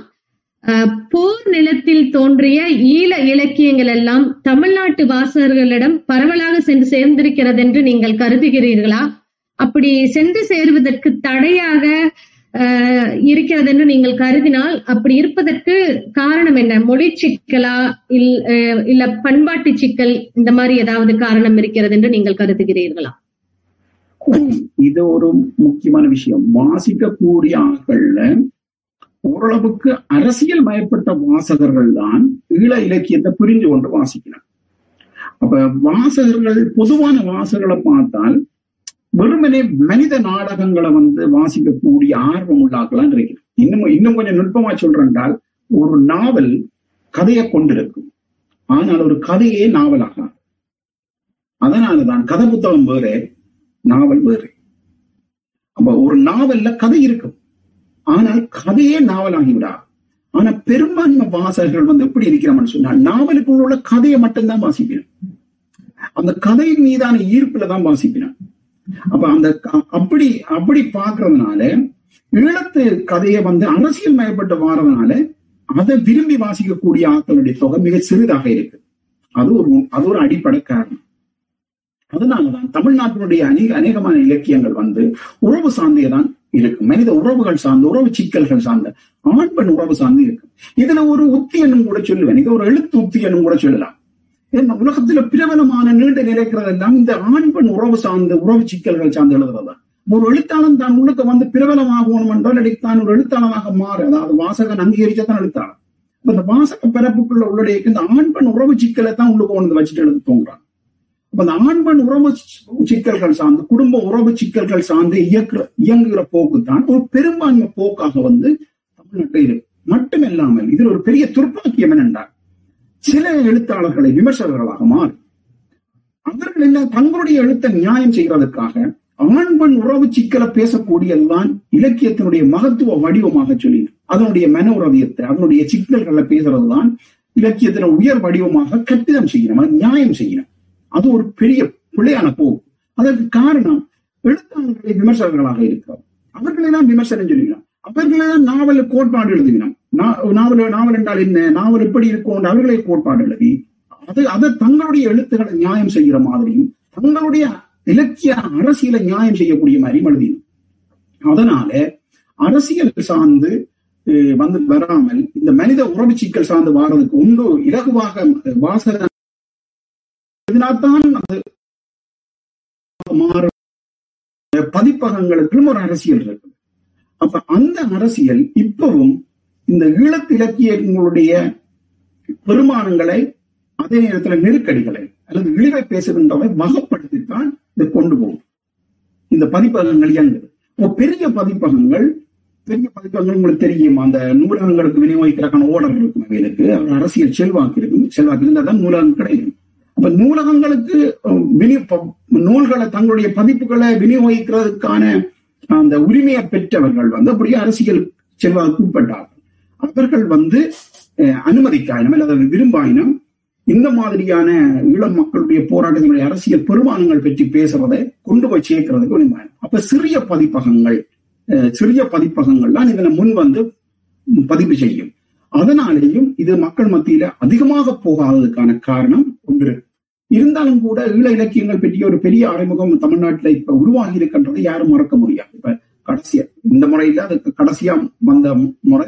போர் நிலத்தில் தோன்றிய ஈழ இலக்கியங்கள் எல்லாம் தமிழ்நாட்டு வாசகர்களிடம் பரவலாக சென்று சேர்ந்திருக்கிறது என்று நீங்கள் கருதுகிறீர்களா? அப்படி சென்று சேருவதற்கு தடையாக இருக்கிறது என்று நீங்கள் கருதினால் அப்படி இருப்பதற்கு காரணம் என்ன? மொழி சிக்கலா? இல் இல்ல பண்பாட்டு சிக்கல் இந்த மாதிரி ஏதாவது காரணம் இருக்கிறது என்று நீங்கள் கருதுகிறீர்களா? இது ஒரு முக்கியமான விஷயம். வாசிக்கக்கூடிய ஆட்கள்ல ஓரளவுக்கு அரசியல் மயப்பட்ட வாசகர்கள் தான் ஈழ இலக்கியத்தை புரிந்து கொண்டு வாசிக்கிறார் அப்ப வாசகர்கள் பொதுவான வாசகர்களை பார்த்தால் வெறுமனே மனித நாடகங்களை வந்து வாசிக்கக்கூடிய ஆர்வம் உள்ளாக்கலாம் இருக்கிறது இன்னும் இன்னும் கொஞ்சம் நுட்பமா சொல்றேன்றால் ஒரு நாவல் கதையை கொண்டிருக்கும். ஆனால் ஒரு கதையே நாவலாகாது. அதனாலதான் கதை புத்தகம் வேறு நாவல் வேறு. அப்ப ஒரு நாவல்ல கதை இருக்கும். ஆனால் கதையே நாவலாகிவிடா. ஆனா பெரும்பான்மை வாசகர்கள் வந்து எப்படி இருக்கிறாங்கன்னு சொன்னா நாவலுக்குள்ள உள்ள கதையை மட்டும்தான் வாசிக்கிறேன் அந்த கதையின் மீதான ஈர்ப்புல தான் வாசிக்கிறேன் அப்ப அந்த அப்படி அப்படி பாக்குறதுனால ஈழத்து கதையை வந்து அரசியல் மயப்பட்டு வாரதுனால அதை விரும்பி வாசிக்கக்கூடிய ஆக்களுடைய தொகை மிக சிறிதாக இருக்கு. அது ஒரு அது ஒரு அடிப்படை காரணம். அதனாலதான் தமிழ்நாட்டினுடைய அநேக அநேகமான இலக்கியங்கள் வந்து உறவு சார்ந்தே தான் இருக்கும் மனித உறவுகள் சார்ந்த உறவு சிக்கல்கள் சார்ந்த ஆண் பெண் உறவு சார்ந்து இருக்கும் இதுல ஒரு உத்தி என்னும் கூட சொல்லுவேன். இது ஒரு எழுத்து உத்தி என்னும் கூட சொல்லலாம். ஏன்னா உலகத்துல பிரபலமான நீண்டு நிலைக்கிறதெல்லாம் இந்த ஆண் பெண் உறவு சார்ந்த உறவு சிக்கல்கள் சார்ந்து எழுதுறதா ஒரு எழுத்தாளன் தான் உள்ளுக்க வந்து பிரபலமாகணும் என்றால் தான் ஒரு எழுத்தாளனாக மாறு. அதாவது வாசகன் அங்கீகரிக்கத்தான் எழுத்தாளன். அப்ப இந்த வாசக பிறப்புக்குள்ள உள்ளடைய இந்த ஆண் பெண் உறவு சிக்கலை தான் உள்ளுக்கு வந்து வச்சுட்டு எழுத தோன்றான் அப்ப அந்த ஆண் பெண் உறவு சிக்கல்கள் சார்ந்து குடும்ப உறவு சிக்கல்கள் சார்ந்து இயக்குற இயங்குகிற போக்கு தான் ஒரு பெரும்பான்மை போக்காக வந்து தமிழ்நாட்டில் இருக்கு. மட்டுமில்லாமல் இதில் ஒரு பெரிய துர்ப்பாக்கியம் என்னென்றால் சில எழுத்தாளர்களை விமர்சகர்களாக மாறி அவர்கள் என்ன தங்களுடைய எழுத்தை நியாயம் செய்வதற்காக ஆண் பெண் உறவு சிக்கலை பேசக்கூடியதுதான் இலக்கியத்தினுடைய மகத்துவ வடிவமாக சொல்லி அதனுடைய மன உறவியத்தை அதனுடைய சிக்கல்களை பேசுறதுதான் இலக்கியத்தின உயர் வடிவமாக கட்டிதம் செய்யணும் அது நியாயம் செய்யணும். அது ஒரு பெரிய பிழையான போகும் அதற்கு காரணம் எழுத்தாளர்களை விமர்சகர்களாக இருக்கிறோம் அவர்களை தான் விமர்சனம் சொல்லுகிறார் அவர்களை தான் நாவல் கோட்பாடு எழுதுகிறான். நாவல் நாவல் என்றால் என்ன? நாவல் எப்படி இருக்கும் அவர்களே கோட்பாடு எழுதி அது அதை தங்களுடைய எழுத்துக்களை நியாயம் செய்கிற மாதிரியும் தங்களுடைய இலக்கிய அரசியலை நியாயம் செய்யக்கூடிய மாதிரியும் எழுதினார். அதனால அரசியல் சார்ந்து வந்து வராமல் இந்த மனித உறவு சிக்கல் சார்ந்து வாரதுக்கு ஒன்று இலகுவாக வாசக இதனால்தான் அது மாறும். பதிப்பகங்களுக்கும் ஒரு அரசியல் இருக்கு. அப்ப அந்த அரசியல் இப்பவும் இந்த ஈழத்து இலக்கியங்களுடைய பெருமானங்களை அதே நேரத்தில் நெருக்கடிகளை அல்லது இழிவை பேசுகின்றவை வகப்படுத்தித்தான் இதை கொண்டு போகும். இந்த பதிப்பகங்கள் இயங்குது. பெரிய பதிப்பகங்கள் பெரிய பதிப்பகங்கள் உங்களுக்கு தெரியும்? அந்த நூலகங்களுக்கு விநியோகிக்கிறக்கான ஓடர் இருக்கும் அவைகளுக்கு அரசியல் செல்வாக்கு இருக்கும் செல்வாக்கு இருந்தால் தான் நூலகம் கிடைக்கும். அப்ப நூலகங்களுக்கு வினி நூல்களை தங்களுடைய பதிப்புகளை விநியோகிக்கிறதுக்கான அந்த உரிமையை பெற்றவர்கள் வந்து அப்படியே அரசியல் செல்வாக்கு உட்பட்டார்கள் அவர்கள் வந்து அஹ், அனுமதிக்காயினம் அல்லது விரும்பாயினம் இந்த மாதிரியான ஈழம் மக்களுடைய போராட்டத்தினுடைய அரசியல் பெருமானங்கள் பற்றி பேசுறதை கொண்டு போய் சேர்க்கிறதுக்கு விரும்பாயினம் அப்ப சிறிய பதிப்பகங்கள் சிறிய பதிப்பகங்கள் தான் இதனை முன் வந்து பதிவு செய்யும். அதனாலேயும் இது மக்கள் மத்தியில அதிகமாக போகாததுக்கான காரணம் ஒன்று. இருந்தாலும் கூட ஈழ இலக்கியங்கள் பற்றிய ஒரு பெரிய அறிமுகம் தமிழ்நாட்டுல இப்ப உருவாகி இருக்கின்றதை யாரும் மறக்க முடியாது. இப்ப கடைசியா இந்த முறையில அதுக்கு கடைசியா வந்த முறை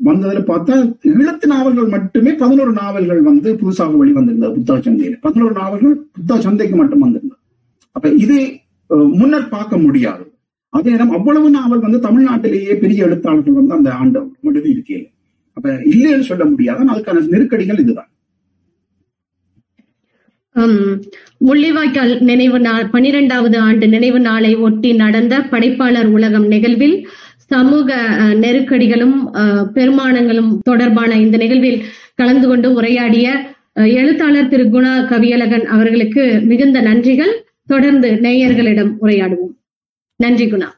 வந்ததுல பார்த்தா ஈழத்து நாவல்கள் மட்டுமே பதினோரு நாவல்கள் வந்து புதுசாக வெளிவந்திருந்தது புத்தக சந்தையில. பதினோரு நாவல்கள் புத்தக சந்தைக்கு மட்டும் வந்திருந்தது. அப்ப இது முன்னர் பார்க்க முடியாது. அதே நேரம் அவ்வளவு நாவல் வந்து தமிழ்நாட்டிலேயே பெரிய எழுத்தாளர்கள் வந்து அந்த ஆண்டு எழுதி இருக்கீங்க அப்ப இல்லைன்னு சொல்ல முடியாது. அதுக்கான நெருக்கடிகள் இதுதான். ஹம், முள்ளிவாய்க்கால் நினைவு நாள் பனிரெண்டாவது ஆண்டு நினைவு நாளை ஒட்டி நடந்த படைப்பாளர் உலகம் நிகழ்வில் சமூக நெருக்கடிகளும் பெருமானங்களும் தொடர்பான இந்த நிகழ்வில் கலந்து கொண்டு உரையாடிய எழுத்தாளர் திரு குணா கவியழகன் அவர்களுக்கு மிகுந்த நன்றிகள். தொடர்ந்து நேயர்களிடம் உரையாடுவோம். நன்றி குணா.